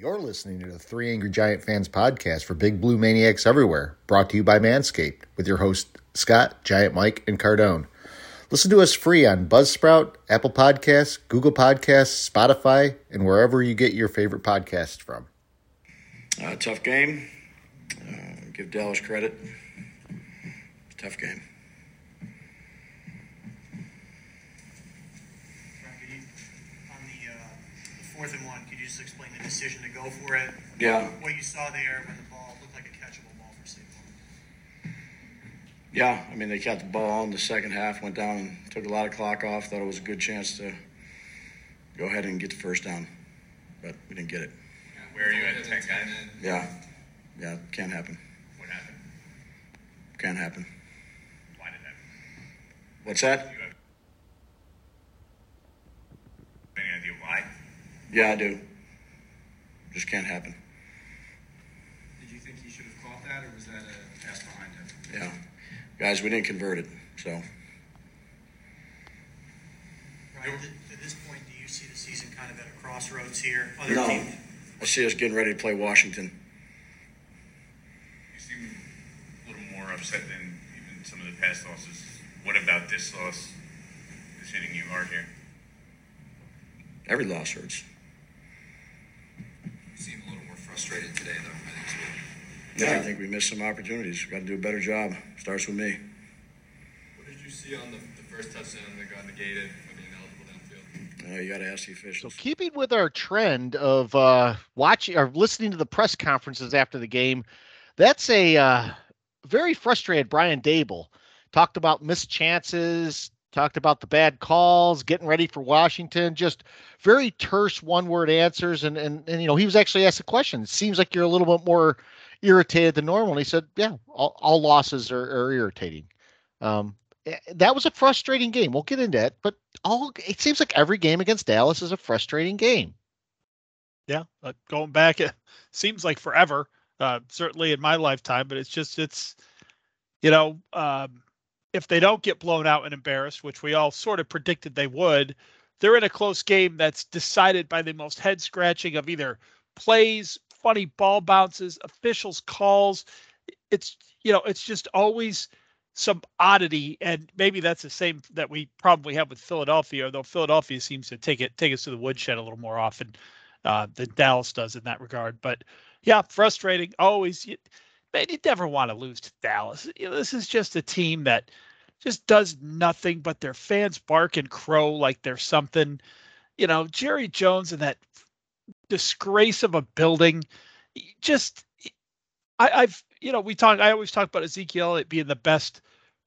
You're listening to the Three Angry Giant Fans podcast for Big Blue Maniacs Everywhere, brought to you by Manscaped, with your hosts Scott, Giant Mike, and Cardone. Listen to us free on Buzzsprout, Apple Podcasts, Google Podcasts, Spotify, and wherever you get your favorite podcasts from. Uh, tough game. Uh, give Dallas credit. Tough game. on the, uh, the fourth and one, decision to go for it? Yeah. What you saw there when the ball looked like a catchable ball for Saquon. Yeah, I mean, they kept the ball in the second half, went down and took a lot of clock off. Thought it was a good chance to go ahead and get the first down, but we didn't get it. Where are you at 10 guys? Yeah, yeah, can't happen. What happened? Can't happen. Why did that? What's that? You have any idea why? Yeah, I do. Just can't happen. Did you think he should have caught that, or was that a pass behind him? Yeah. Guys, we didn't convert it, so. Right, at, at this point, do you see the season kind of at a crossroads here? Other No. teams, I see us getting ready to play Washington. You seem a little more upset than even some of the past losses. What about this loss is hitting you hard here? Every loss hurts. You seem a little more frustrated today, though. I think it's Yeah, I think we missed some opportunities. We've got to do a better job. Starts with me. What did you see on the, the first touchdown that got negated for being eligible downfield? Uh, you got to ask the officials. So keeping with our trend of uh, watching or listening to the press conferences after the game, that's a uh, very frustrated Brian Daboll. Talked about missed chances, talked about the bad calls, getting ready for Washington, just very terse one-word answers. And and and you know he was actually asked a question. It seems like you're a little bit more irritated than normal. And he said, "Yeah, all, all losses are, are irritating." Um, eh, that was a frustrating game. We'll get into it, but all it seems like every game against Dallas is a frustrating game. Yeah, uh, going back, it seems like forever. Uh, certainly in my lifetime, but it's just it's, you know, um, if they don't get blown out and embarrassed, which we all sort of predicted they would, they're in a close game that's decided by the most head scratching of either plays, funny ball bounces, officials calls. It's you know, it's just always some oddity, and maybe that's the same that we probably have with Philadelphia, although Philadelphia seems to take it take us to the woodshed a little more often uh, than Dallas does in that regard. But yeah, frustrating. Always, man, you never want to lose to Dallas. You know, this is just a team that just does nothing but their fans bark and crow like they're something. You know, Jerry Jones and that disgrace of a building. Just, I, I've, you know, we talk. I always talk about Ezekiel Elliott being the best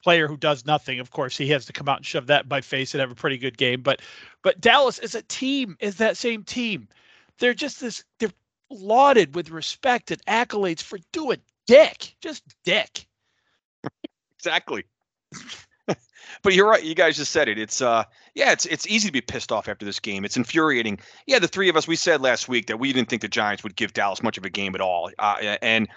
player who does nothing. Of course, he has to come out and shove that in my face and have a pretty good game. But, but Dallas as a team is that same team. They're just this. They're lauded with respect and accolades for doing dick, just dick. Exactly. but you're right. You guys just said it. It's uh, yeah, it's it's easy to be pissed off after this game. It's infuriating. Yeah, the three of us we said last week that we didn't think the Giants would give Dallas much of a game at all. Uh, and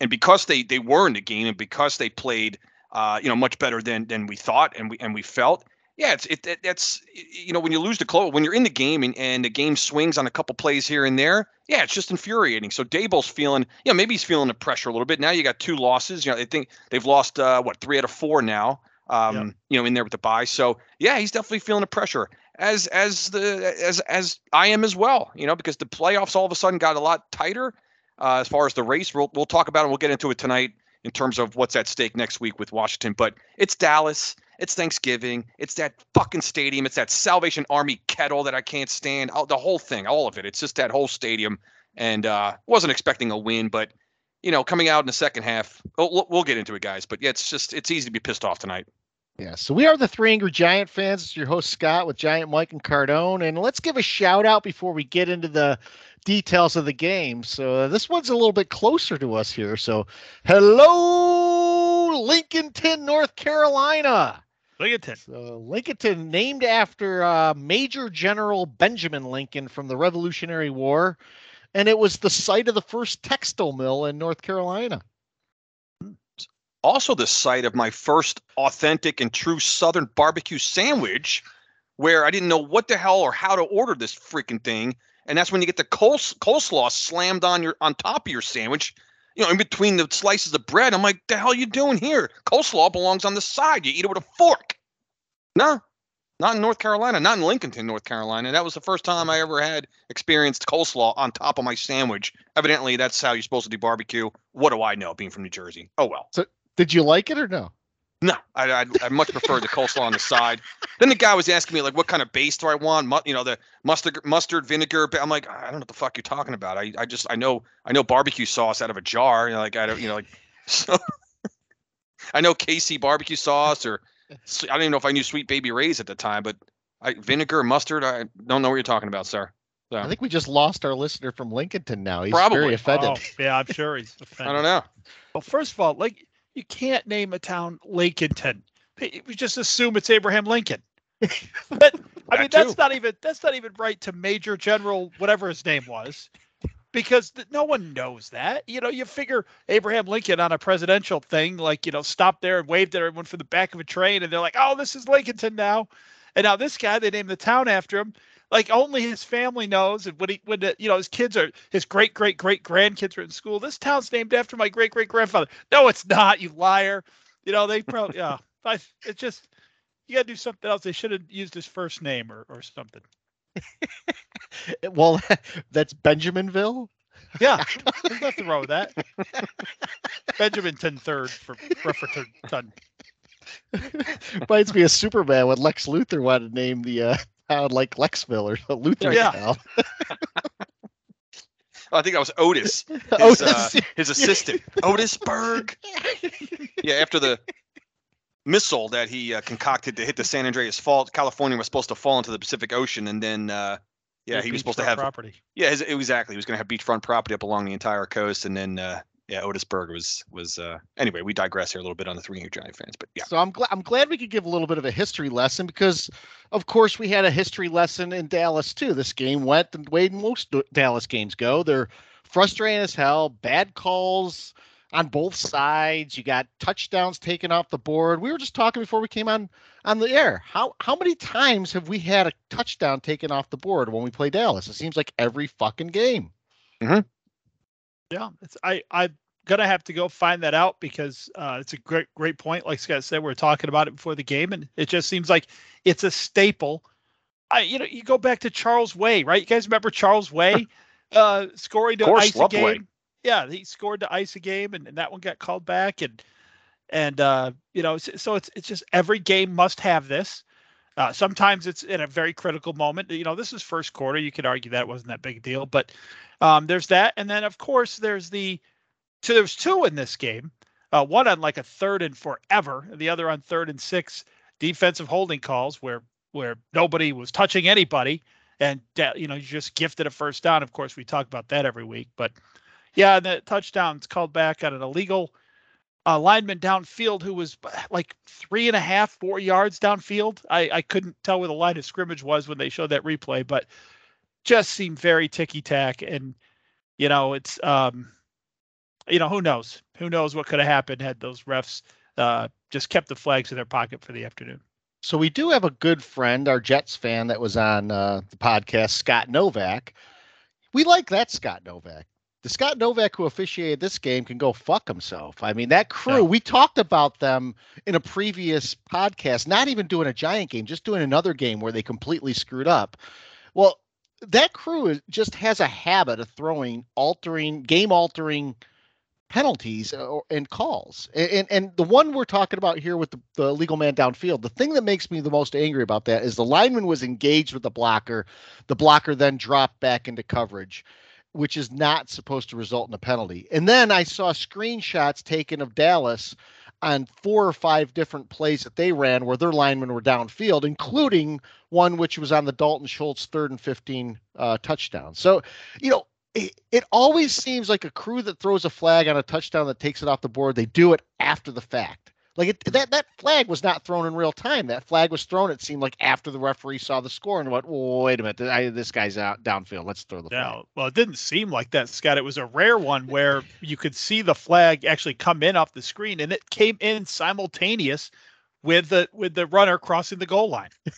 and because they they were in the game and because they played uh, you know, much better than than we thought and we and we felt. Yeah, it's it, it that's you know when you lose the close when you're in the game and, and the game swings on a couple plays here and there. Yeah, it's just infuriating. So Daboll's feeling, you know, maybe he's feeling the pressure a little bit. Now you got two losses. You know, they think they've lost uh, what three out of four now. Um, Yep. you know, in there with the buy. So yeah, he's definitely feeling the pressure. As as the as as I am as well. You know, because the playoffs all of a sudden got a lot tighter uh, as far as the race. We'll we'll talk about it. We'll get into it tonight in terms of what's at stake next week with Washington. But it's Dallas. It's Thanksgiving. It's that fucking stadium. It's that Salvation Army kettle that I can't stand. All, the whole thing, all of it. It's just that whole stadium. And uh, wasn't expecting a win, but you know, coming out in the second half, we'll, we'll get into it, guys. But yeah, it's just it's easy to be pissed off tonight. Yeah, so we are the Three Angry Giant fans. It's your host Scott with Giant Mike and Cardone, and let's give a shout out before we get into the details of the game. So uh, this one's a little bit closer to us here. So hello, Lincolnton, North Carolina. Lincoln. So Lincolnton, named after uh, Major General Benjamin Lincoln from the Revolutionary War, and it was the site of the first textile mill in North Carolina. also the site of my first authentic and true Southern barbecue sandwich, where I didn't know what the hell or how to order this freaking thing. and that's when you get the cole, coleslaw slammed on your on top of your sandwich. You know, in between the slices of bread. I'm like, the hell are you doing here? Coleslaw belongs on the side. You eat it with a fork. No, not in North Carolina, not in Lincolnton, North Carolina. That was the first time I ever had experienced coleslaw on top of my sandwich. Evidently, that's how you're supposed to do barbecue. What do I know, being from New Jersey? Oh well. So, did you like it or no? No, I, I, I much prefer the coleslaw on the side. Then the guy was asking me like, what kind of base do I want? Mu- you know, the mustard, mustard, vinegar. I'm like, I don't know what the fuck you're talking about. I, I just, I know, I know barbecue sauce out of a jar. You know, like I don't, you know, like so. I know KC barbecue sauce, or I don't even know if I knew Sweet Baby Ray's at the time, but I, vinegar, mustard. I don't know what you're talking about, sir. So, I think we just lost our listener from Lincolnton now. He's Probably. very offended. Oh, yeah, I'm sure he's offended. I don't know. Well, first of all, like you can't name a town Lincolnton. We just assume it's Abraham Lincoln. but I mean, that's not even that's not even right to Major General whatever his name was, because th- no one knows that. You know, you figure Abraham Lincoln on a presidential thing, like you know, stopped there and waved at everyone from the back of a train, and they're like, "Oh, this is Lincolnton now," and now this guy they named the town after him. Like only his family knows, and when he when the, you know his kids are his great great great grandkids are in school. This town's named after my great great grandfather. No, it's not. You liar. You know they probably yeah. I, it's just you gotta do something else. They should have used his first name or or something. Well, that's Benjaminville. Yeah, there's nothing wrong with that. Benjaminton third for Rufferton. Reminds me of Superman when Lex Luthor wanted to name the uh, town like Lexville or Luthor Yeah. town. I think that was Otis, his, Otis. uh, his assistant, Otisburg. Yeah, after the missile that he uh, concocted to hit the San Andreas Fault, California was supposed to fall into the Pacific Ocean, and then uh, yeah, he was supposed to have property. yeah, his, exactly. He was going to have beachfront property up along the entire coast, and then uh, Otis Otisburg was was uh, anyway. We digress here a little bit on the three Giant fans, but yeah, So I'm glad I'm glad we could give a little bit of a history lesson because, of course, we had a history lesson in Dallas too. This game went the way most Dallas games go. They're frustrating as hell. Bad calls on both sides. You got touchdowns taken off the board. We were just talking before we came on on the air. How how many times have we had a touchdown taken off the board when we play Dallas? It seems like every fucking game. Yeah, it's I I'm gonna have to go find that out because uh, it's a great great point. Like Scott said, we are talking about it before the game, and it just seems like it's a staple. I you know you go back to Charles Way, right? You guys remember Charles Way uh, scoring to course, ice a loved Way. game? Yeah, he scored to ice a game, and, and that one got called back, and and uh, you know so, so it's it's just every game must have this. Uh, sometimes it's in a very critical moment. You know, this is first quarter. You could argue that wasn't that big a deal, but um, there's that, and then of course there's the so there's two in this game. Uh, one on like a third and forever, the other on third and six defensive holding calls where where nobody was touching anybody, and you know you just gifted a first down. Of course, we talk about that every week, but yeah, the touchdown's called back on an illegal uh, lineman downfield who was like three and a half, four yards downfield. I, I couldn't tell where the line of scrimmage was when they showed that replay, but just seemed very ticky tack. And, you know, it's, um, you know, who knows? Who knows what could have happened had those refs uh, just kept the flags in their pocket for the afternoon. So we do have a good friend, our Jets fan that was on uh, the podcast, Scott Novak. We like that Scott Novak. The Scott Novak who officiated this game can go fuck himself. I mean, that crew, Yeah. we talked about them in a previous podcast, not even doing a giant game, just doing another game where they completely screwed up. Well, that crew is, just has a habit of throwing altering, game altering penalties uh, or, and calls. And, and and the one we're talking about here with the, the legal man downfield, the thing that makes me the most angry about that is the lineman was engaged with the blocker. The blocker then dropped back into coverage, which is not supposed to result in a penalty. And then I saw screenshots taken of Dallas on four or five different plays that they ran where their linemen were downfield, including one which was on the Dalton Schultz third and 15 uh, touchdown. So, you know, it, it always seems like a crew that throws a flag on a touchdown that takes it off the board, they do it after the fact. Like it, that that flag was not thrown in real time. That flag was thrown. It seemed like after the referee saw the score and went, "Whoa, "Wait a minute, I, this guy's out downfield. Let's throw the flag." Yeah, well, it didn't seem like that, Scott. It was a rare one where you could see the flag actually come in off the screen, and it came in simultaneous with the with the runner crossing the goal line.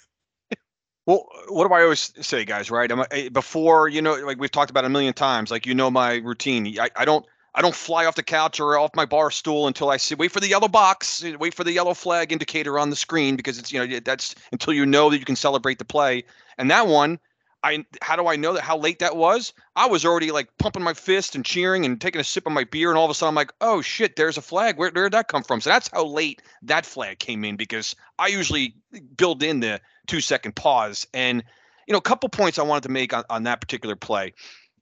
Well, what do I always say, guys? Right? I'm, eh, before you know, like we've talked about a million times. Like you know my routine. I, I don't I don't fly off the couch or off my bar stool until I see wait for the yellow box, wait for the yellow flag indicator on the screen because it's you know that's until you know that you can celebrate the play. And that one, I how do I know that how late that was? I was already like pumping my fist and cheering and taking a sip of my beer, and all of a sudden I'm like, oh shit, there's a flag. Where, where did that come from? So that's how late that flag came in because I usually build in the two second pause. And you know, a couple points I wanted to make on, on that particular play.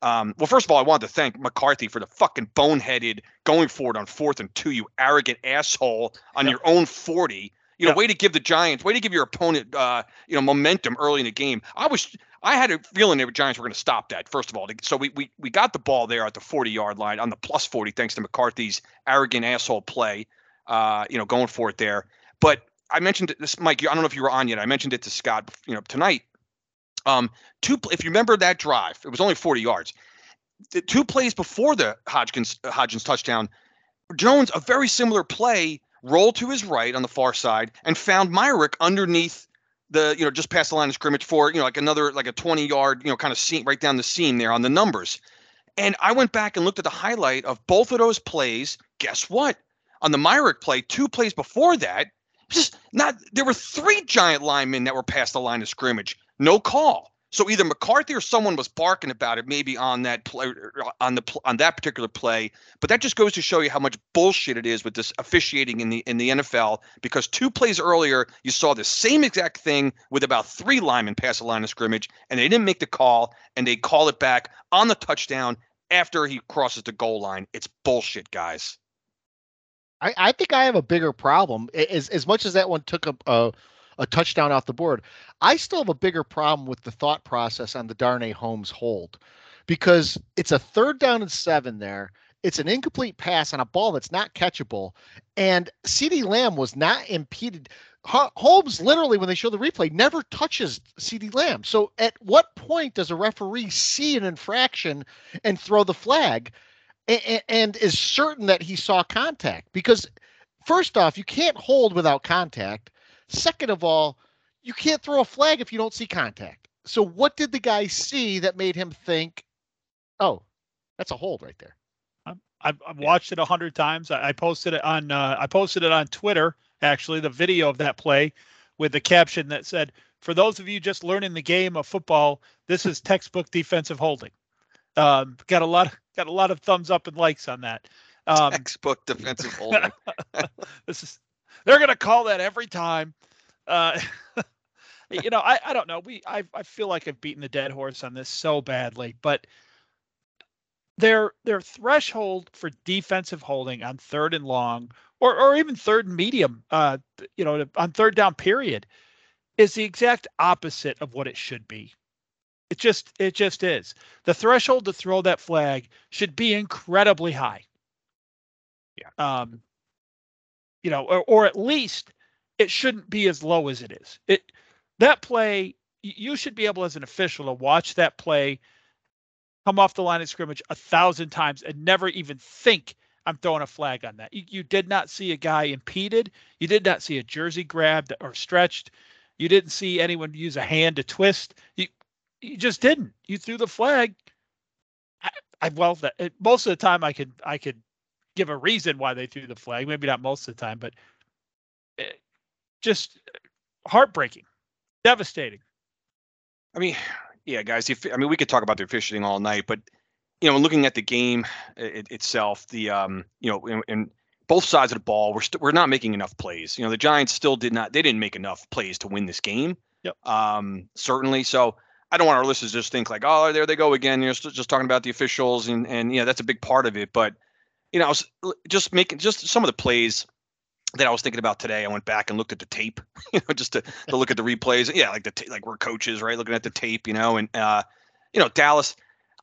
Um, well, first of all, I wanted to thank McCarthy for the fucking boneheaded going for it on fourth and two, you arrogant asshole on your own 40. You know, way to give the Giants, way to give your opponent, uh, you know, momentum early in the game. I was, I had a feeling that the Giants were going to stop that. First of all, so we we we got the ball there at the 40 yard line on the plus 40, thanks to McCarthy's arrogant asshole play. Uh, you know, going for it there. But I mentioned this, Mike. I don't know if you were on yet. I mentioned it to Scott. You know, tonight. Um, two. If you remember that drive, it was only 40 yards. The two plays before the Hodgins Hodgins touchdown, Jones a very similar play rolled to his right on the far side and found Myarick underneath the you know just past the line of scrimmage for you know like another like a 20 yard you know kind of seam right down the seam there on the numbers. And I went back and looked at the highlight of both of those plays. Guess what? On the Myarick play, two plays before that, just not there were three giant linemen that were past the line of scrimmage. No call. So either McCarthy or someone was barking about it, maybe on that play, on the on that particular play. But that just goes to show you how much bullshit it is with this officiating in the in the NFL. Because two plays earlier, you saw the same exact thing with about three linemen past the line of scrimmage, and they didn't make the call, and they call it back on the touchdown after he crosses the goal line. It's bullshit, guys. I, I think I have a bigger problem. As as much as that one took a, a a touchdown off the board, I still have a bigger problem with the thought process on the Darnay Holmes hold because it's a third down and seven there. It's an incomplete pass on a ball that's not catchable. And CeeDee Lamb was not impeded. Holmes literally, when they show the replay, never touches CeeDee Lamb. So at what point does a referee see an infraction and throw the flag and, and is certain that he saw contact? Because first off, you can't hold without contact. Second of all, you can't throw a flag if you don't see contact. So what did the guy see that made him think, oh, that's a hold right there? I've, I've watched it a hundred times. I, I, posted it on uh, I posted it on Twitter actually the video of that play with the caption that said, "For those of you just learning the game of football, this is textbook defensive holding." Um, got a lot got a lot of thumbs up and likes on that. Um, textbook defensive holding. this is they're going to call that every time. Uh, you know, I, I don't know. We I I feel like I've beaten the dead horse on this so badly, but their their threshold for defensive holding on third and long, or or even third and medium, uh, you know, on third down period, is the exact opposite of what it should be. It just it just is. The threshold to throw that flag should be incredibly high. Yeah. Um, you know, or, or at least it shouldn't be as low as it is. It that play you should be able as an official to watch that play come off the line of scrimmage a thousand times and never even think I'm throwing a flag on that. You, you did not see a guy impeded. You did not see a jersey grabbed or stretched. You didn't see anyone use a hand to twist. You you just didn't. You threw the flag. I, I well, that, most of the time I could I could give a reason why they threw the flag. Maybe not most of the time, but eh, just heartbreaking, devastating. I mean, yeah, guys. If, I mean, we could talk about the officiating all night, but you know, looking at the game it, itself, the um, you know, and both sides of the ball, we're we st- we're not making enough plays. You know, the Giants still did not. They didn't make enough plays to win this game. Yep. Um, certainly. So I don't want our listeners to just think like, oh, there they go again. You're just talking about the officials, and and yeah, that's a big part of it. But you know, I was just making just some of the plays that I was thinking about today. I went back and looked at the tape, you know, just to, to look at the replays. Yeah, like the t- like we're coaches, right? Looking at the tape, you know, and uh, you know, Dallas.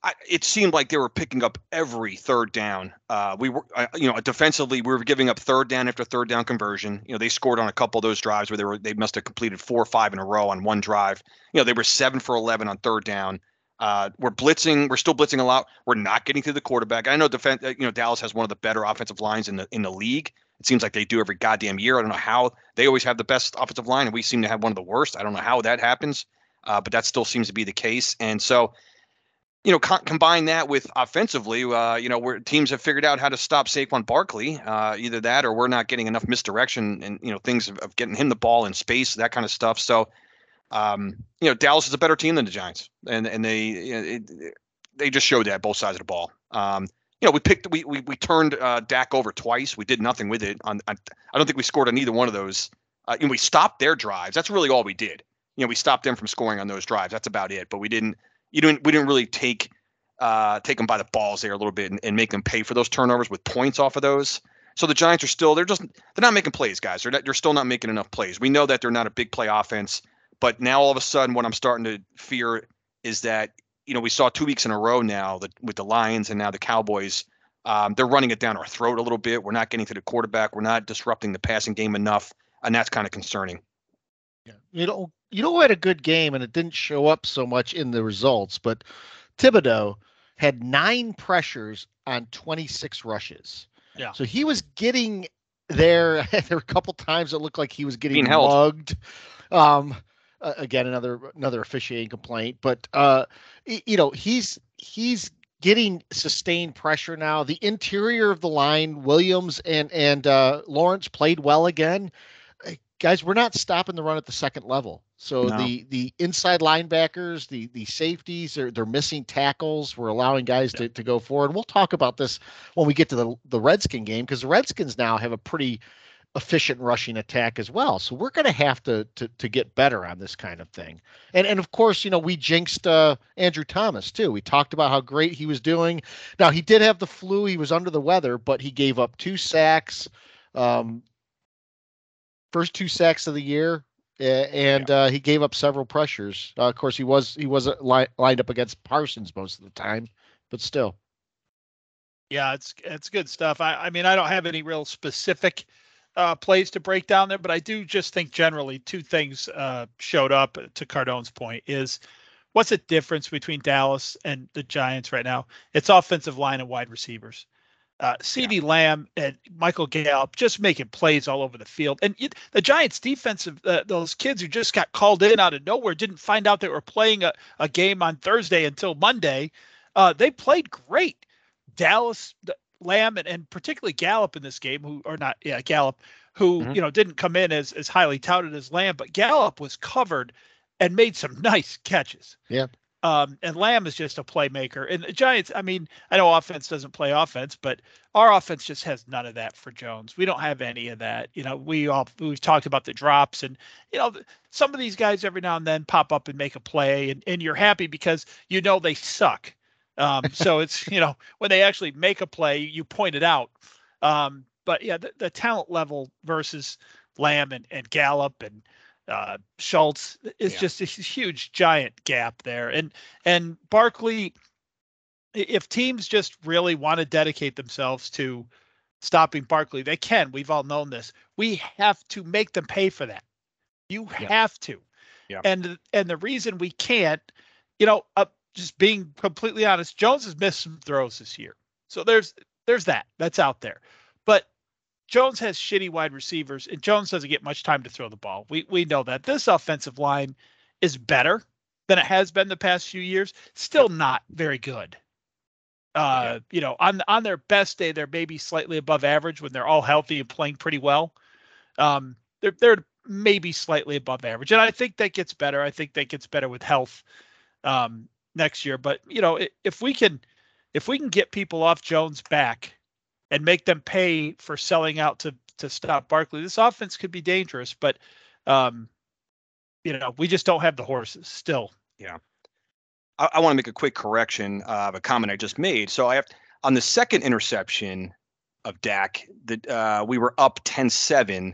I, it seemed like they were picking up every third down. Uh, we were, uh, you know, defensively, we were giving up third down after third down conversion. You know, they scored on a couple of those drives where they were they must have completed four or five in a row on one drive. You know, they were seven for eleven on third down. Uh, we're blitzing. We're still blitzing a lot. We're not getting to the quarterback. I know defense. Uh, you know Dallas has one of the better offensive lines in the in the league. It seems like they do every goddamn year. I don't know how they always have the best offensive line, and we seem to have one of the worst. I don't know how that happens. uh, but that still seems to be the case. And so, you know, co- combine that with offensively, uh, you know, where teams have figured out how to stop Saquon Barkley, uh, either that or we're not getting enough misdirection and you know things of, of getting him the ball in space, that kind of stuff. So, um, you know, Dallas is a better team than the Giants, and and they you know, it, they just showed that both sides of the ball. Um, you know, we picked we we, we turned uh, Dak over twice. We did nothing with it. On, I don't think we scored on either one of those. Uh, and we stopped their drives. That's really all we did. You know, we stopped them from scoring on those drives. That's about it. But we didn't. You didn't. We didn't really take uh, take them by the balls there a little bit and, and make them pay for those turnovers with points off of those. So the Giants are still they're just they're not making plays, guys. They're not, they're still not making enough plays. We know that they're not a big play offense, but now all of a sudden, what I'm starting to fear is that you know we saw two weeks in a row now that with the Lions and now the Cowboys. Um, they're running it down our throat a little bit. We're not getting to the quarterback. We're not disrupting the passing game enough, and that's kind of concerning. Yeah, you know, you know, who had a good game, and it didn't show up so much in the results, but Thibodeaux had nine pressures on 26 rushes. Yeah. So he was getting there. there were a couple times it looked like he was getting Being held. mugged. Um, uh, again, another another officiating complaint, but uh, you know he's he's getting sustained pressure now. The interior of the line, Williams and and uh, Lawrence played well again. Guys, we're not stopping the run at the second level. So No. the the inside linebackers, the the safeties, they're they're missing tackles. We're allowing guys to, to go forward. We'll talk about this when we get to the the Redskin game because the Redskins now have a pretty efficient rushing attack as well. So we're going to have to to to get better on this kind of thing. And and of course, you know, we jinxed uh, Andrew Thomas too. We talked about how great he was doing. Now he did have the flu. He was under the weather, but he gave up two sacks. Um, first two sacks of the year. And uh, he gave up several pressures. Uh, of course, he was he was uh, li- lined up against Parsons most of the time, but still. Yeah, it's it's good stuff. I, I mean, I don't have any real specific uh, plays to break down there, but I do just think generally two things uh, showed up. To Cardone's point, is what's the difference between Dallas and the Giants right now? It's offensive line and wide receivers. Uh, CeeDee Lamb and Michael Gallup just making plays all over the field, and it, the Giants' defensive uh, those kids who just got called in out of nowhere didn't find out they were playing a, a game on Thursday until Monday. Uh, they played great. Dallas, the- Lamb, and, and particularly Gallup in this game, who or not, yeah, Gallup, who Mhm. you know didn't come in as as highly touted as Lamb, but Gallup was covered and made some nice catches. Yeah. Um, and Lamb is just a playmaker. And the Giants, I mean, I know offense doesn't play offense, but our offense just has none of that for Jones. We don't have any of that. You know, we all we've talked about the drops, and you know, some of these guys every now and then pop up and make a play, and and you're happy because you know they suck. Um, so it's you know when they actually make a play, you point it out. Um, but yeah, the, the talent level versus Lamb and, and Gallup and uh, Schultz is Yeah. just a huge giant gap there. And and Barkley, if teams just really want to dedicate themselves to stopping Barkley, they can. We've all known this. We have to make them pay for that. You Yeah. have to. Yeah. And and the reason we can't, you know, uh, just being completely honest, Jones has missed some throws this year. So there's there's that. That's out there. But Jones has shitty wide receivers, and Jones doesn't get much time to throw the ball. We we know that this offensive line is better than it has been the past few years. Still not very good. Uh, you know, on on their best day, they're maybe slightly above average when they're all healthy and playing pretty well. Um, they're they're maybe slightly above average, and I think that gets better. I think that gets better with health um, next year. But you know, if we can if we can get people off Jones back and make them pay for selling out to to stop Barkley, this offense could be dangerous. But um, you know, we just don't have the horses still. I, I want to make a quick correction of a comment I just made. So I have on the second interception of Dak, that uh, we were up 10-7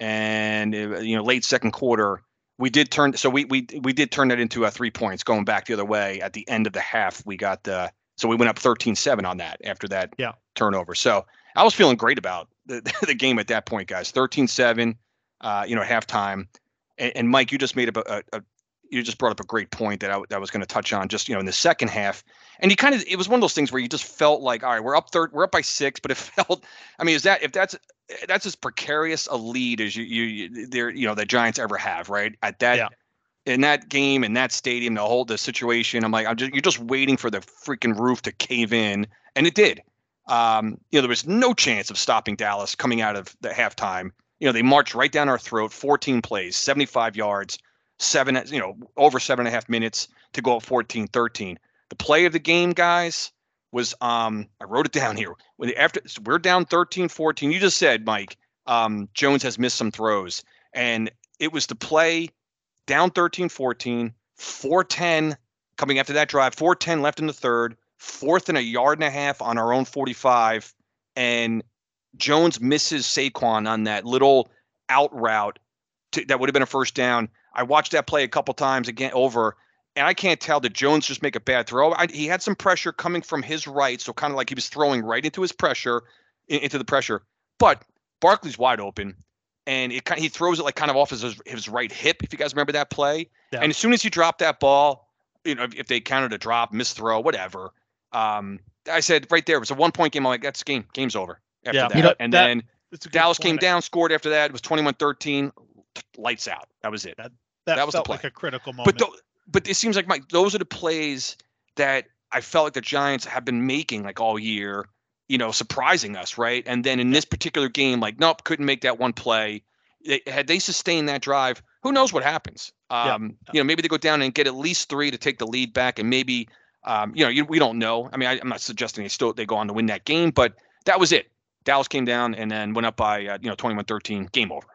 and uh, you know late second quarter we did turn so we we we did turn that into a three points going back the other way at the end of the half. We got the so we went up 13-7 on that after that Yeah. turnover. So i was feeling great about the, the game at that point guys. 13-7 uh, you know halftime. And, and mike you just made a, a, a you just brought up a great point that I, that I was going to touch on just you know in the second half. And you kind of it was one of those things where you just felt like all right we're up third we're up by six but it felt i mean is that if that's that's as precarious a lead as you you, you there you know the giants ever have right at that Yeah. in that game in that stadium, the whole the situation. I'm like, I'm just you're just waiting for the freaking roof to cave in, and it did. Um, you know, there was no chance of stopping Dallas coming out of the halftime. You know, they marched right down our throat, 14 plays, 75 yards, seven, you know, over seven and a half minutes to go up 14 13. The play of the game, guys, was um, I wrote it down here. When after we're down 13 14, you just said, Mike, um, Jones has missed some throws. And it was the play down 13 14, 410 coming after that drive, 410 left in the third, fourth and a yard and a half on our own 45. And Jones misses Saquon on that little out route to, that would have been a first down. I watched that play a couple times again over, and I can't tell did Jones just make a bad throw. I, he had some pressure coming from his right, so kind of like he was throwing right into his pressure, into the pressure. But Barkley's wide open, and it kind he throws it like kind of off his his right hip. If you guys remember that play, yeah. and as soon as he dropped that ball, you know, if, if they counted a drop, miss throw, whatever, um, I said right there it was a one point game. I'm like, that's game, game's over after yeah, that. You know, and that, then Dallas point. came down, scored after that. It was 21-13, lights out. That was it. That, that, that was the play. like a critical moment. But th- but it seems like Mike, those are the plays that I felt like the Giants have been making like all year you know, surprising us, right? And then in this particular game, like, nope, couldn't make that one play. had they sustained that drive, who knows what happens? Um, yeah. You know, maybe they go down and get at least three to take the lead back, and maybe, um, you know, you, we don't know. I mean, I, am not suggesting they still they go on to win that game, but that was it. Dallas came down and then went up by uh, you know 21-13, game over.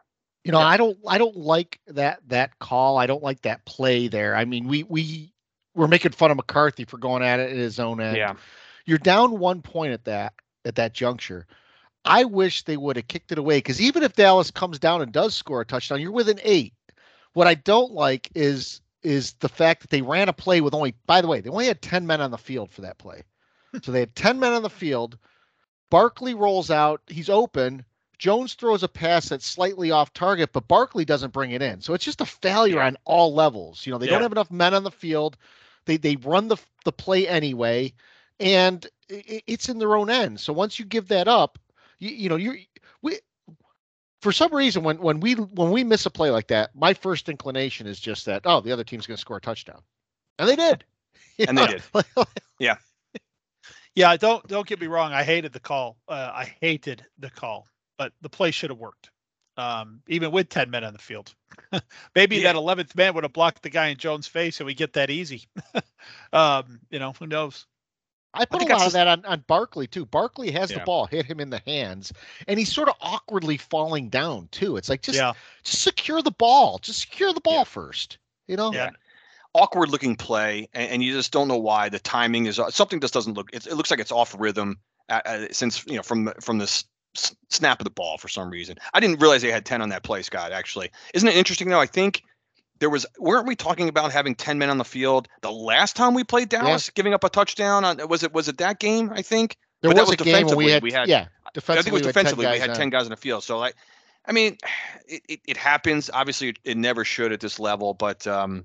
You know, yeah. I don't I don't like that that call. I don't like that play there. I mean, we we we're making fun of McCarthy for going at it at his own end. Yeah. You're down one point at that at that juncture. I wish they would have kicked it away because even if Dallas comes down and does score a touchdown, you're within eight. What I don't like is is the fact that they ran a play with only. By the way, they only had ten men on the field for that play, so they had ten men on the field. Barkley rolls out, he's open. Jones throws a pass that's slightly off target, but Barkley doesn't bring it in. So it's just a failure yeah. on all levels. You know, they yeah. don't have enough men on the field. They they run the the play anyway and it's in their own end. So once you give that up, you, you know you're we for some reason when when we when we miss a play like that, my first inclination is just that oh the other team's going to score a touchdown, and they did, and know? they did, yeah, yeah. Don't don't get me wrong. I hated the call. Uh, I hated the call, but the play should have worked. Um, even with 10 men on the field. Maybe yeah. that 11th man would have blocked the guy in Jones' face and we get that easy. um, you know, who knows? I put I a lot of that on, on Barkley too. Barkley has yeah. the ball hit him in the hands, and he's sort of awkwardly falling down too. It's like just yeah. just secure the ball, just secure the ball yeah. first. You know. Yeah. Awkward looking play, and, and, you just don't know why. The timing is uh, something just doesn't look. it looks like it's off rhythm uh, uh, since you know from from this snap of the ball for some reason. I didn't realize they had ten on that play, Scott. Actually, isn't it interesting though? I think there was weren't we talking about having 10 men on the field the last time we played Dallas giving up a touchdown? on was it was it that game I think there was, was, a game when we had, we had yeah defensively I think it was defensively we had 10 guys, we had 10 guys on the field so like I mean it, it, it, happens obviously it never should at this level but um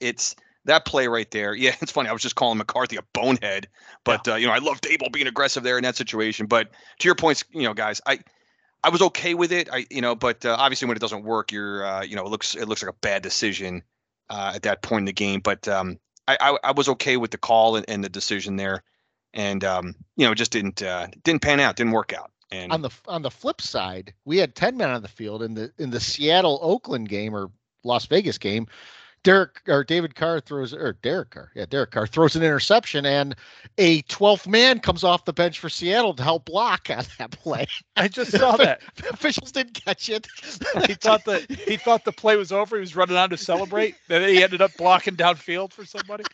it's that play right there yeah it's funny I was just calling McCarthy a bonehead but yeah. uh, you know I love Daboll being aggressive there in that situation but to your points you know guys I I was okay with it. I you know, but uh, obviously when it doesn't work, you're uh, you know it looks it looks like a bad decision uh, at that point in the game. But um, I, I, I was okay with the call and, and the decision there, and um, you know, it just didn't uh, didn't pan out, didn't work out. And on the on the flip side, we had ten men on the field in the in the Seattle Oakland game or Las Vegas game. Derek or David Carr throws or Derek Carr, yeah, Derek Carr throws an interception, and a 12th man comes off the bench for Seattle to help block on that play. I just saw that. Officials didn't catch it. he thought that he thought the play was over. He was running on to celebrate. Then he ended up blocking downfield for somebody.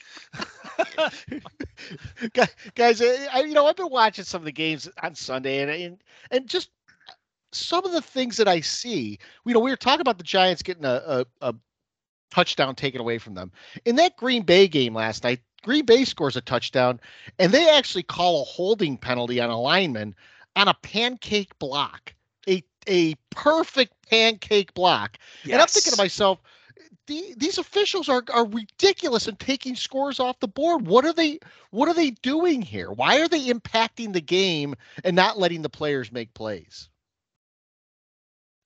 Guys, I, you know I've been watching some of the games on Sunday, and and, and just some of the things that I see. You know, we were talking about the Giants getting a, a, a touchdown taken away from them. In that Green Bay game last night, Green Bay scores a touchdown, and they actually call a holding penalty on a lineman on a pancake block, a a perfect pancake block. Yes. And I'm thinking to myself, the, these officials are, are ridiculous in taking scores off the board. What are they what are they doing here? Why are they impacting the game and not letting the players make plays?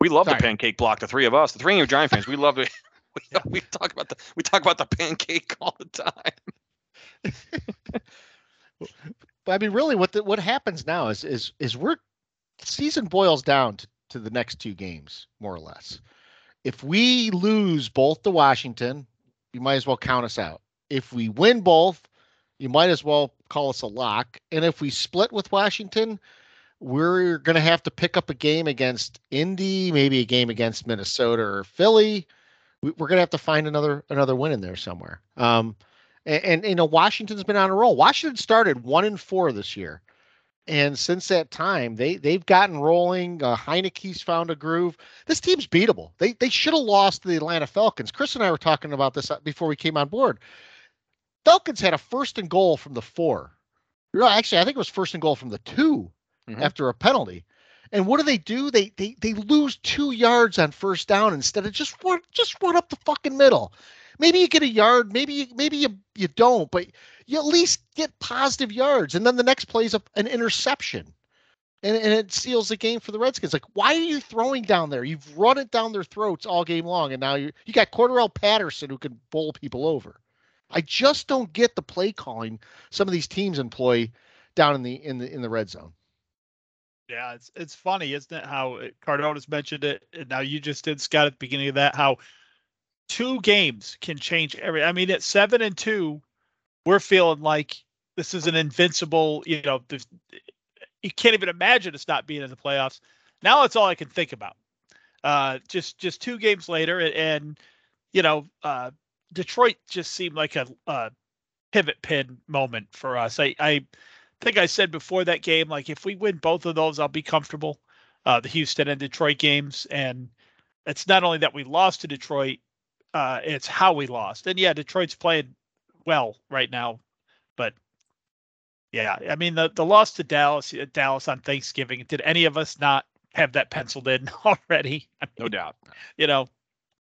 We love Sorry. the pancake block, the three of us, the three of you Giant fans. We love it. We, we talk about the we talk about the pancake all the time. But I mean, really, what the, what happens now is is is we're season boils down to, to the next two games, more or less. If we lose both to Washington, you might as well count us out. If we win both, you might as well call us a lock. And if we split with Washington, we're going to have to pick up a game against Indy, maybe a game against Minnesota or Philly. We, we're going to have to find another another win in there somewhere. Um, and, and you know Washington's been on a roll. Washington started one and four this year, and since that time they they've gotten rolling. Uh, Heinicke's found a groove. This team's beatable. They they should have lost to the Atlanta Falcons. Chris and I were talking about this uh, before we came on board. Falcons had a first and goal from the four. No, actually, I think it was first and goal from the 2 Mhm. after a penalty. And what do they do? They they they lose two yards on first down instead of just run just run up the fucking middle. Maybe you get a yard, maybe you maybe you, you don't, but you at least get positive yards. And then the next play is a, an interception. And, and it seals the game for the Redskins. Like, why are you throwing down there? You've run it down their throats all game long, and now you you got Cordarrelle Patterson who can bowl people over. I just don't get the play calling some of these teams employ down in the in the in the red zone. Yeah, it's it's funny, isn't it? How it- Cardone's mentioned it, and now you just did Scott at the beginning of that. How two games can change every. I mean, at seven and two, we're feeling like this is an invincible. You know, you can't even imagine us not being in the playoffs. Now it's all I can think about. Uh, just just two games later, and, and you know, uh, Detroit just seemed like a, a pivot pin moment for us. I I think I said before that game, like if we win both of those, I'll be comfortable. Uh, the Houston and Detroit games, and it's not only that we lost to Detroit, uh, it's how we lost. And yeah, Detroit's playing well right now, but yeah, I mean the the loss to Dallas, uh, Dallas on Thanksgiving. Did any of us not have that penciled in already? I No doubt. You know,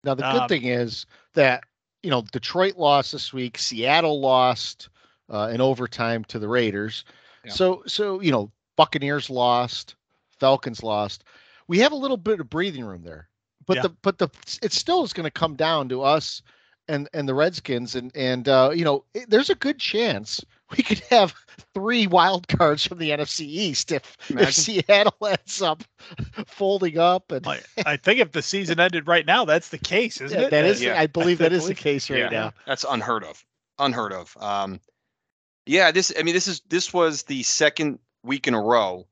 Now the good Um, thing is that you know Detroit lost this week, Seattle lost uh, in overtime to the Raiders. Yeah. So so you know Buccaneers lost, Falcons lost. We have a little bit of breathing room there, but Yeah. the but the it still is going to come down to us and and the Redskins and and uh, you know it, there's a good chance we could have three wild cards from the NFC East if Imagine. if Seattle ends up folding up and I, I think if the season ended right now, that's the case, isn't yeah, it? that is Yeah. I believe that is the believe- case right yeah, now. that's unheard of. Unheard of. Um, yeah, this. I mean, this is this was the second week in a row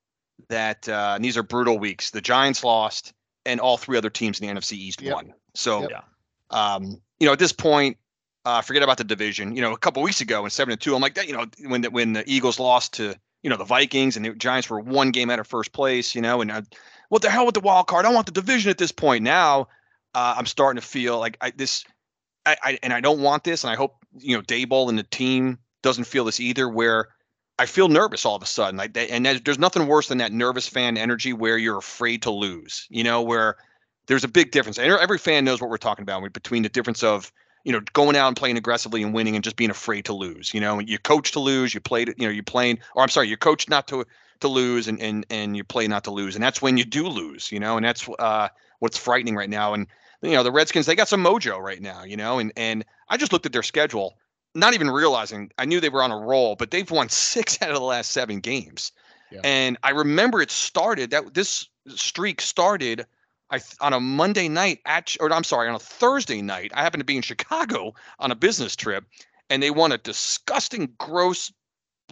that uh, these are brutal weeks. The Giants lost, and all three other teams in the NFC East Yep. won. So, Yep. um, you know, at this point, uh, forget about the division. You know, a couple weeks ago, in seven and two, I'm like that. You know, when the, when the Eagles lost to you know the Vikings and the Giants were one game out of first place. You know, and uh, what the hell with the wild card? I want the division at this point. Now, uh, I'm starting to feel like I, this, I, I and I don't want this, and I hope you know Daboll and the team doesn't feel this either. Where I feel nervous all of a sudden, like, and there's, nothing worse than that nervous fan energy where you're afraid to lose. You know, where there's a big difference. And every fan knows what we're talking about between the difference of you know going out and playing aggressively and winning and just being afraid to lose. You know, you coach to lose, you played, you know, you're playing, or I'm sorry, you coach not to to lose and and and you play not to lose, and that's when you do lose. You know, and that's uh, what's frightening right now. And you know, the Redskins they got some mojo right now. You know, and and I just looked at their schedule, not even realizing I knew they were on a roll, but they've won six out of the last seven games. Yeah. And I remember it started that this streak started I on a Monday night at or I'm sorry on a Thursday night. I happened to be in Chicago on a business trip, and they won a disgusting, gross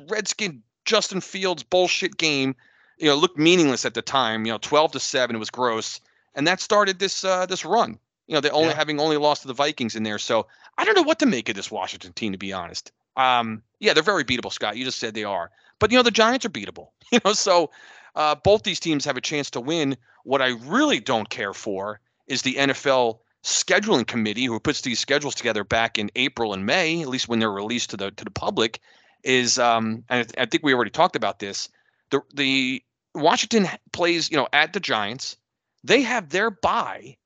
Redskin Justin Fields bullshit game. You know, it looked meaningless at the time. You know, 12 to seven. It was gross, and that started this uh, this run. You know, they only Yeah. having only lost to the Vikings in there. So I don't know what to make of this Washington team, to be honest. Um, yeah, they're very beatable, Scott. You just said they are, but you know the Giants are beatable. You know, so uh, both these teams have a chance to win. What I really don't care for is the NFL scheduling committee, who puts these schedules together back in April and May, at least when they're released to the to the public. Is um, and I, th- I think we already talked about this. The the Washington plays, you know, at the Giants. They have their bye,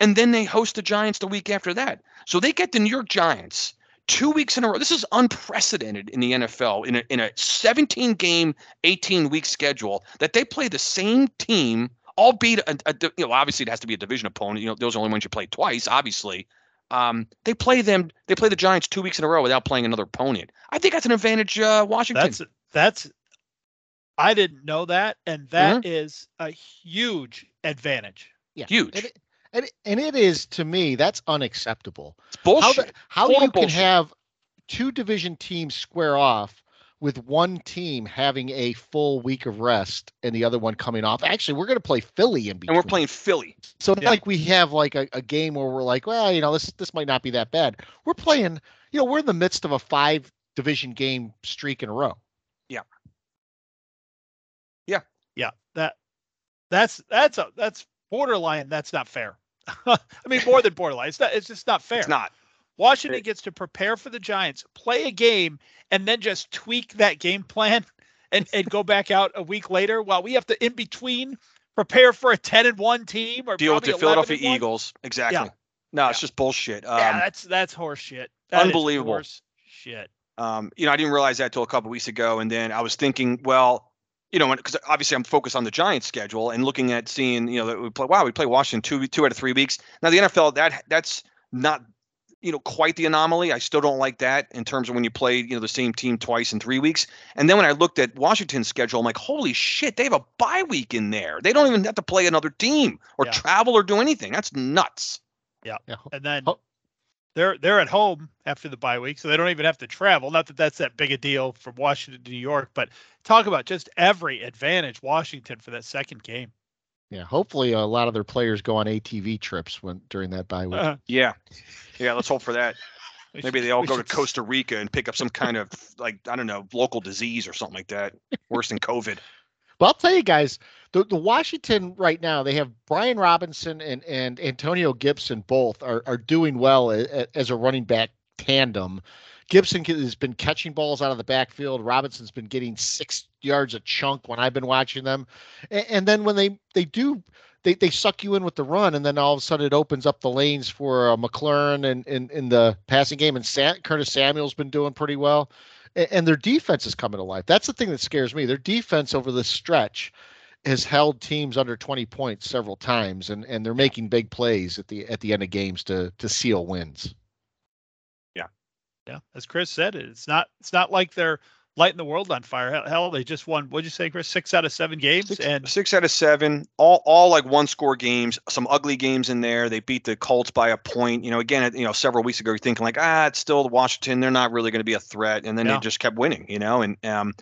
and then they host the Giants the week after that. So they get the New York Giants two weeks in a row. This is unprecedented in the NFL in a, in a 17 game, 18 week schedule that they play the same team, albeit a, a, you know obviously it has to be a division opponent. You know those are the only ones you play twice, obviously. Um, they play them. They play the Giants two weeks in a row without playing another opponent. I think that's an advantage. Uh, Washington. That's that's. I didn't know that, and that is a huge advantage. Yeah, Huge. It, and and it is to me that's unacceptable. It's bullshit. How the, how Total you can have two division teams square off with one team having a full week of rest and the other one coming off. Actually, we're going to play Philly in between. and we're playing Philly. So Yeah. like we have like a, a game where we're like, well, you know, this this might not be that bad. We're playing, you know, we're in the midst of a five division game streak in a row. Yeah. Yeah. Yeah, that that's that's a that's borderline. That's not fair. I mean, more than borderline. It's not. It's just not fair. It's not. Washington It- gets to prepare for the Giants, play a game, and then just tweak that game plan and, and go back out a week later while we have to in between prepare for a 10 and 1 team or Deal with the Philadelphia. Eagles. Exactly. Yeah. No, it's just bullshit. Um, yeah, that's that's horse shit. That Unbelievable. horse shit. Um, you know, I didn't realize that till a couple weeks ago, and then I was thinking, well, you know, because obviously I'm focused on the Giants schedule and looking at seeing, you know, that we play. Wow, we play Washington two two out of three weeks. Now the NFL that that's not, you know, quite the anomaly. I still don't like that in terms of when you play, you know, the same team twice in three weeks. And then when I looked at Washington's schedule, I'm like, holy shit, they have a bye week in there. They don't even have to play another team or Yeah. travel or do anything. That's nuts. Yeah. And then Oh. They're they're at home after the bye week, so they don't even have to travel. Not that that's that big a deal from Washington to New York, but talk about just every advantage Washington for that second game. Yeah. Hopefully, a lot of their players go on ATV trips when during that bye week. Uh, Yeah, yeah. Let's hope for that. Maybe they all go to Costa Rica and pick up some kind of like I don't know local disease or something like that. Worse than COVID. But I'll tell you guys, the, the Washington right now, they have Brian Robinson and, and Antonio Gibson both are, are doing well as a running back tandem. Gibson has been catching balls out of the backfield. Robinson's been getting six yards a chunk when I've been watching them. And, and then when they, they do, they, they suck you in with the run, and then all of a sudden it opens up the lanes for uh, McLaurin and in, the passing game. And Sa- Curtis Samuel's been doing pretty well and their defense is coming to life. That's the thing that scares me. Their defense over the stretch has held teams under 20 points several times, and, and they're making big plays at the at the end of games to to seal wins. Yeah, yeah, as Chris said, it's not it's not like they're lighting the world on fire. Hell, they just won. What'd you say, Chris? Six out of seven games, Six, and six out of seven, all all like one score games. Some ugly games in there. They beat the Colts by a point. You know, again, you know, several weeks ago, you're thinking like, ah, it's still the Washington. They're not really going to be a threat, and then Yeah. they just kept winning. You know, and um,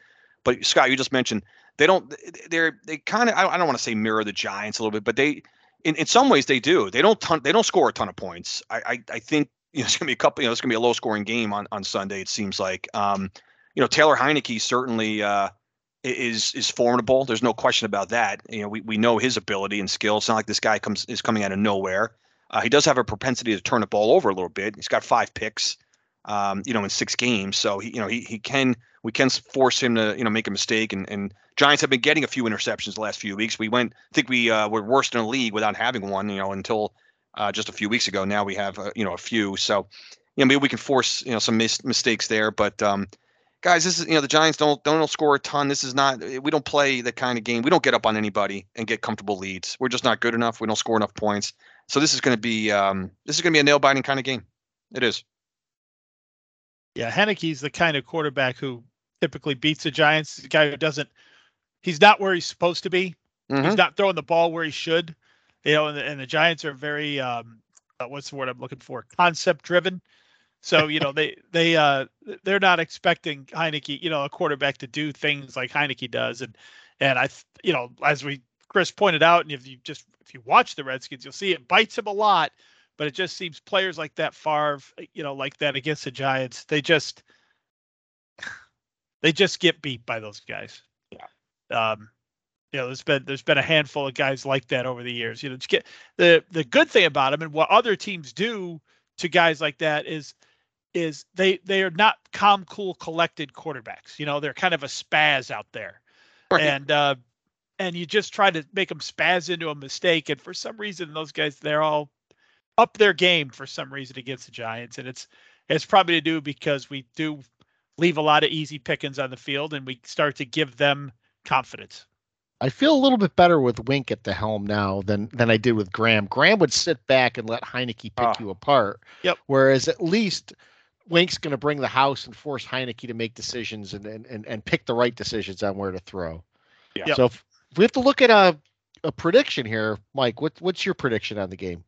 but Scott, you just mentioned they don't. They're they kind of. I don't want to say mirror the Giants a little bit, but they. In, in some ways they do. They don't ton, they don't score a ton of points. I I, I think you know it's gonna be a couple. You know it's gonna be a low scoring game on on Sunday. It seems like. Um, you know Taylor Heinicke certainly uh, is is formidable. There's no question about that. You know we, we know his ability and skill. It's not like this guy comes is coming out of nowhere. Uh, he does have a propensity to turn the ball over a little bit. He's got five picks, um, you know, in six games. So he you know he he can we can force him to you know make a mistake. And and Giants have been getting a few interceptions the last few weeks. We went I think we uh, were worst in the league without having one. You know until uh, just a few weeks ago. Now we have uh, you know a few. So you know maybe we can force you know some mis- mistakes there, but. Um, guys, this is you know the Giants don't don't score a ton. This is not we don't play the kind of game. We don't get up on anybody and get comfortable leads. We're just not good enough. We don't score enough points. So this is going to be um, this is going to be a nail biting kind of game. It is. yeah, Heinicke's the kind of quarterback who typically beats the Giants. The guy who doesn't. He's not where he's supposed to be. Mhm. He's not throwing the ball where he should. You know, and the, and the Giants are very um, uh, what's the word I'm looking for? Concept driven. So you know they they uh they're not expecting Heinicke, you know, a quarterback to do things like Heinicke does, and and I you know as we Chris pointed out, and if you just if you watch the Redskins, you'll see it bites him a lot, but it just seems players like that Favre, you know, like that against the Giants, they just they just get beat by those guys. Yeah. Um, you know, there's been there's been a handful of guys like that over the years. You know, just get the the good thing about them and what other teams do to guys like that is is they they are not calm, cool, collected quarterbacks. You know, they're kind of a spaz out there, Right. and uh, and you just try to make them spaz into a mistake. And for some reason, those guys they're all up their game for some reason against the Giants, and it's it's probably to do because we do leave a lot of easy pickings on the field, and we start to give them confidence. I feel a little bit better with Wink at the helm now than than I did with Graham. Graham would sit back and let Heinicke pick Ah. you apart. Yep. Whereas at least Wink's going to bring the house and force Heinicke to make decisions and, and and and pick the right decisions on where to throw. Yeah. Yep. So if, if we have to look at a a prediction here, Mike, what what's your prediction on the game?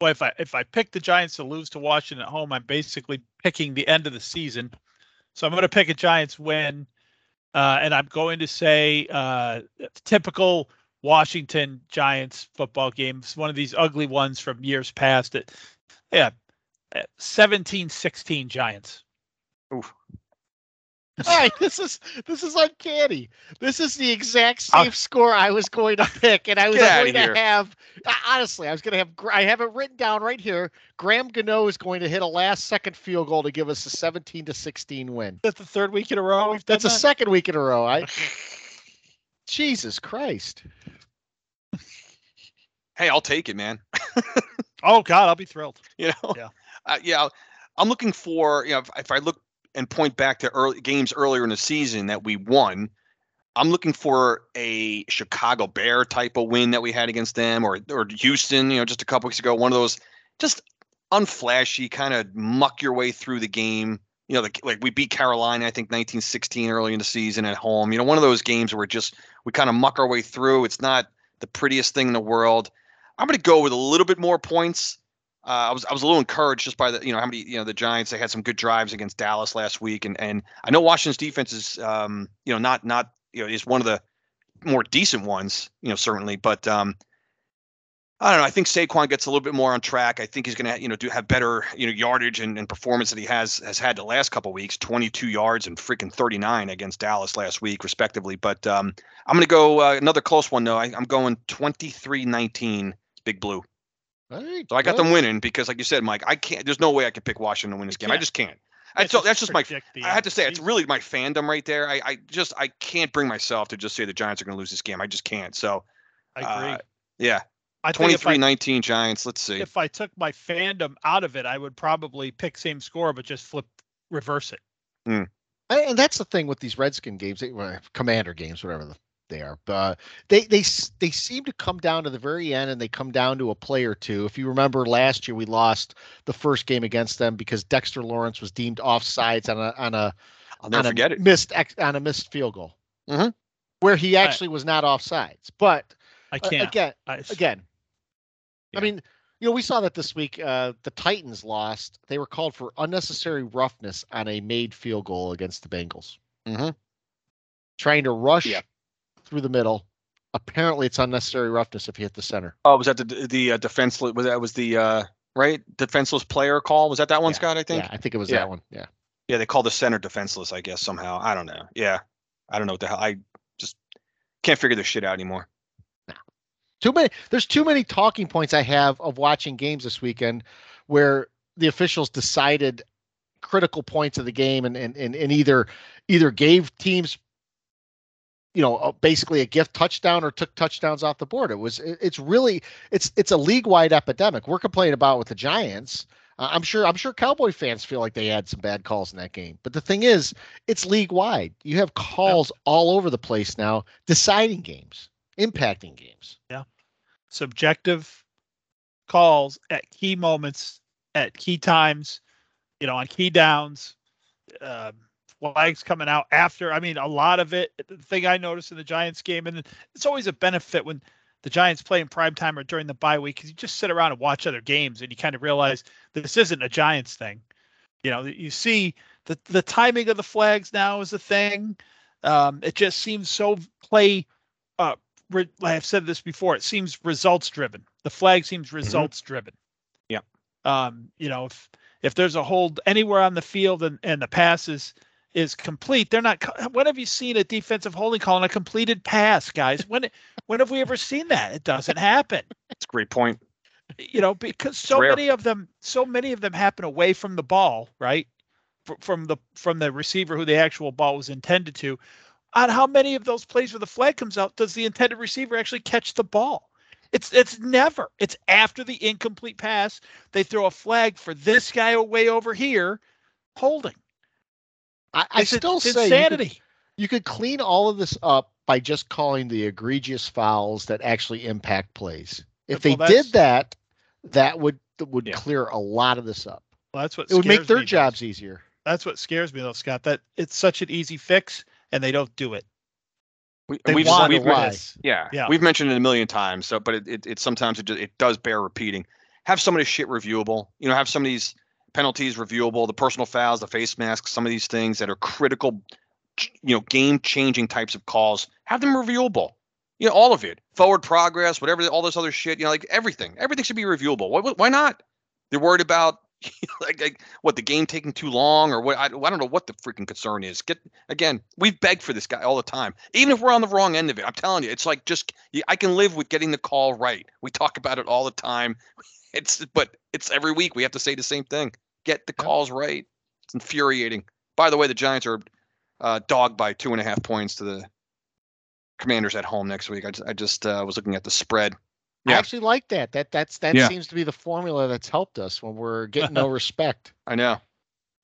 Well, if I if I pick the Giants to lose to Washington at home, I'm basically picking the end of the season. So I'm going to pick a Giants win, uh, and I'm going to say uh, typical Washington Giants football games, one of these ugly ones from years past. It, yeah, 17-16 Giants. Oof. All right, this is this is uncanny. This is the exact I'll- same score I was going to pick, and I was going to have. uh, Honestly, I was going to have. I have it written down right here. Graham Gano is going to hit a last-second field goal to give us a 17 to 16 win. That's the third week in a row we've That's a that? second week in a row. I. Jesus Christ! Hey, I'll take it, man. Oh God, I'll be thrilled. You know, Yeah. uh, yeah. I'm looking for you know if, if I look and point back to early games earlier in the season that we won. I'm looking for a Chicago Bear type of win that we had against them, or or Houston. You know, just a couple weeks ago, one of those just unflashy kind of muck your way through the game. You know, like like we beat Carolina, I think 1916 early in the season at home. You know, one of those games where just we kind of muck our way through. It's not the prettiest thing in the world. I'm going to go with a little bit more points. Uh, I was I was a little encouraged just by the you know how many you know the Giants they had some good drives against Dallas last week. And and I know Washington's defense is um you know not not you know is one of the more decent ones you know certainly. But um I don't know. I think Saquon gets a little bit more on track. I think he's gonna you know do have better you know yardage and, and performance that he has has had the last couple weeks. 22 yards and freaking 39 against Dallas last week respectively. But um I'm gonna go uh, another close one though. I, I'm going 23-19 Big Blue. All right, So I got good. them winning because, like you said, Mike, I can't. There's no way I can pick Washington to win this You game. I can't. just can't. That's, so, that's just my. I had to say it's really my fandom right there. I, I just I can't bring myself to just say the Giants are going to lose this game. I just can't. So I agree. uh, yeah, I think if I 23-19 Giants. Let's see. if I took my fandom out of it, I would probably pick same score, but just flip reverse it. And- and that's the thing with these Redskin games, Commander games, whatever the, they are. But uh, they they they seem to come down to the very end, and they come down to a play or two. If you remember last year, we lost the first game against them because Dexter Lawrence was deemed offsides on a on a I'll never on a forget it. missed on a missed field goal, Mhm. where he actually was not offsides. But I uh, can't. again, I, again. Yeah. I mean, you know, we saw that this week. Uh, the Titans lost. They were called for unnecessary roughness on a made field goal against the Bengals. Mhm. Trying to rush Yeah. Through the middle. Apparently, it's unnecessary roughness if you hit the center. Oh, was that the the uh, defenseless? Was that was the uh, right defenseless player call? Was that that one, Yeah. Scott? I think. Yeah, I think it was Yeah. that one. Yeah. Yeah, they called the center defenseless. I guess somehow. I don't know. Yeah, I don't know what the hell. I just can't figure this shit out anymore. Too many. There's too many talking points I have of watching games this weekend, where the officials decided critical points of the game and and and, and either either gave teams you know uh, basically a gift touchdown or took touchdowns off the board. It was it's really it's it's a league wide epidemic. We're complaining about with the giants. Uh, i'm sure i'm sure cowboy fans feel like they had some bad calls in that game. But the thing is it's league wide you have calls all over the place now deciding games impacting games. Yeah, subjective calls at key moments, at key times, you know, on key downs, um, flags coming out after. I mean, a lot of it. The thing I noticed in the Giants game, and it's always a benefit when the Giants play in prime time or during the bye week, because you just sit around and watch other games, and you kind of realize this isn't a Giants thing. You know, you see the the timing of the flags now is a thing. Um, it just seems so play uh, re- I've said this before. It seems results driven. The flag seems results driven. Yeah. Um, you know, if if there's a hold anywhere on the field and, and the pass is is complete, they're not. When have you seen a defensive holding call on a completed pass, guys? When when have we ever seen that? It doesn't happen. It's a great point. You know, because so many of them, so many of them happen away from the ball, right? Fr- From the from the receiver who the actual ball was intended to. On how many of those plays where the flag comes out does the intended receiver actually catch the ball? It's it's never. It's after the incomplete pass they throw a flag for this guy way over here, holding. I, I It's, still it's say you could- insanity. you could clean all of this up by just calling the egregious fouls that actually impact plays. If Well, they did that, that would that would Yeah. clear a lot of this up. Well, that's what It would make their me, though. jobs easier. That's what scares me though, Scott. That it's such an easy fix, and they don't do it. We, They we've, want we've, to why. Yeah, Yeah. we've mentioned it a million times. So, but it, it, it sometimes it, just, it does bear repeating. Have some of this shit reviewable. You know, have some of these penalties reviewable. The personal fouls, the face masks, some of these things that are critical, you know, game changing types of calls. Have them reviewable. You know, all of it. Forward progress, whatever, all this other shit. You know, like everything. Everything should be reviewable. Why, why not? They're worried about. like, like what the game taking too long or what I, I don't know what the freaking concern is. Get again we've begged for this guy all the time. Even if we're on the wrong end of it i'm telling you it's like just i can live with getting the call right. We talk about it all the time. It's but it's every week we have to say the same thing. Get the calls right. It's infuriating. By the way the giants are uh, dogged by two and a half points to the commanders at home next week. I just, I just uh, was looking at the spread I actually like that. That that's that Yeah. seems to be the formula that's helped us when we're getting no respect. I know.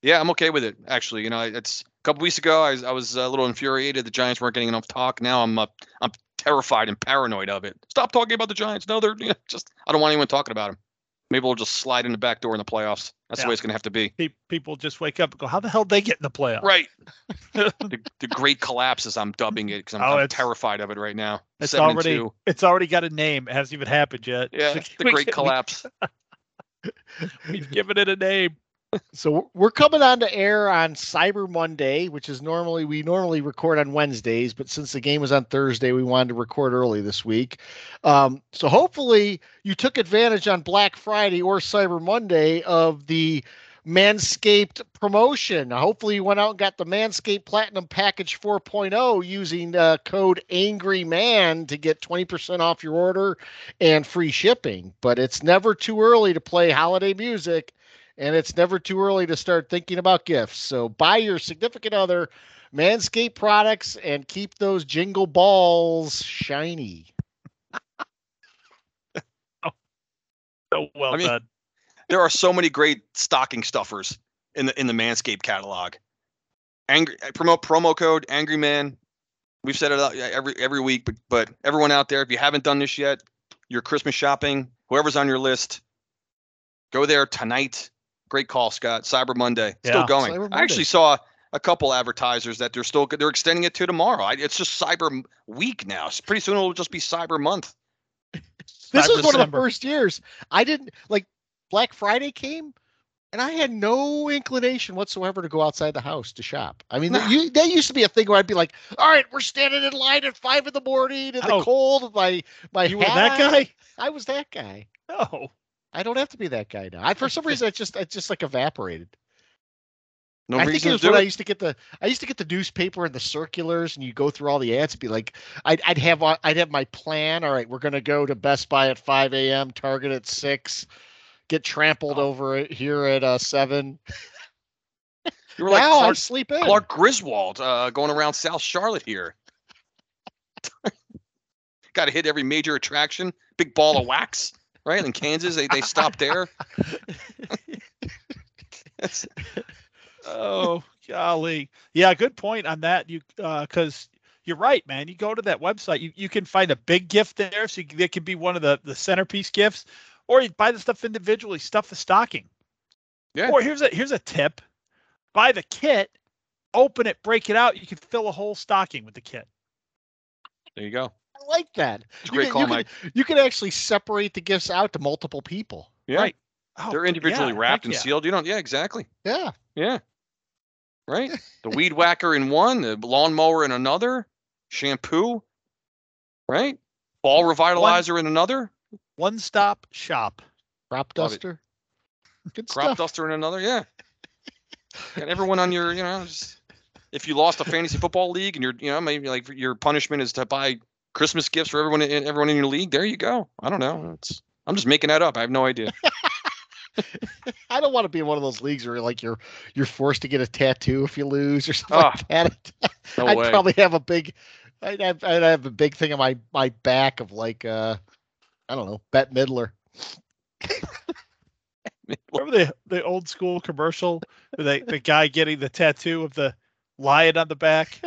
Yeah, I'm okay with it. Actually, you know, it's a couple weeks ago. I was I was a little infuriated. The Giants weren't getting enough talk. Now I'm uh, I'm terrified and paranoid of it. Stop talking about the Giants. No, they're you know, just I don't want anyone talking about them. Maybe we'll just slide in the back door in the playoffs. That's the way it's gonna have to be. People just wake up and go, "How the hell did they get in the playoffs?" Right. the, the great collapse, as I'm dubbing it, because I'm, Oh, I'm terrified of it right now. It's Seven already it's already got a name. It hasn't even happened yet. Yeah, the great collapse. We've given it a name. So we're- coming on to air on Cyber Monday, which is normally we normally record on Wednesdays, but since the game was on Thursday, we wanted to record early this week. Um, so hopefully you took advantage on Black Friday or Cyber Monday of the Manscaped promotion. Hopefully you went out and got the Manscaped Platinum Package 4.0 using uh, code Angry Man to get 20% off your order and free shipping. But it's never too early to play holiday music and it's never too early to start thinking about gifts. So buy your significant other Manscaped products and keep those jingle balls shiny. Oh, so well I mean- done. there are so many great stocking stuffers in the in the Manscaped catalog. Angry uh, promote promo code Angry Man. We've said it out every every week, but but everyone out there, if you haven't done this yet, your Christmas shopping, whoever's on your list, go there tonight. Great call, Scott. Cyber Monday, still Yeah, going. Cyber I actually saw a couple advertisers that they're still they're extending it to tomorrow. I, it's just Cyber Week now. Pretty soon it'll just be Cyber Month. This Cyber was one of the first years. I didn't like Black Friday came and I had no inclination whatsoever to go outside the house to shop. I mean, that, you, that used to be a thing where I'd be like, "All right, we're standing in line at five in the morning in the cold with my my You were that guy? I was that guy. No. I don't have to be that guy now. I, for some reason, it just it just like evaporated. No I think it was when I used to get the I used to get the newspaper and the circulars, and you go through all the ads. and be like, I'd I'd have uh, I'd have my plan. All right, we're gonna go to Best Buy at five a.m. Target at six. Get trampled over here at uh, seven. You were like now I Clark, sleep in. Clark Griswold uh, going around South Charlotte here. Got to hit every major attraction. Big ball of wax, right? In Kansas, they, they stop there. Oh, golly. Yeah, good point on that. You uh, because you're right, man. You go to that website, you, you can find a big gift there, so you, that could be one of the the centerpiece gifts, or you buy the stuff individually, stuff the stocking. Yeah. Or here's a here's a tip: buy the kit, open it, break it out. You can fill a whole stocking with the kit. there you go. I like that. It's a You great can- call, you can- You can actually separate the gifts out to multiple people. Yeah, Right. Oh, they're individually yeah, wrapped and yeah. sealed. You don't. Yeah, exactly. Yeah. Yeah. Right. The weed whacker in one, the lawnmower in another, shampoo. Right. Ball revitalizer in another, One stop shop. Crop duster. Good crop stuff. duster in another. Yeah. Got everyone on your, you know, just, if you lost a fantasy football league and you're, you know, maybe like your punishment is to buy Christmas gifts for everyone in everyone in your league. There you go. I don't know. It's I'm just making that up. I have no idea. I don't want to be in one of those leagues where like you're you're forced to get a tattoo if you lose or something Ah, like that. No I'd way. probably have a big I'd have, I'd have a big thing on my my back of like uh I don't know, Bette Midler. Remember the the old school commercial with the, the guy getting the tattoo of the lion on the back,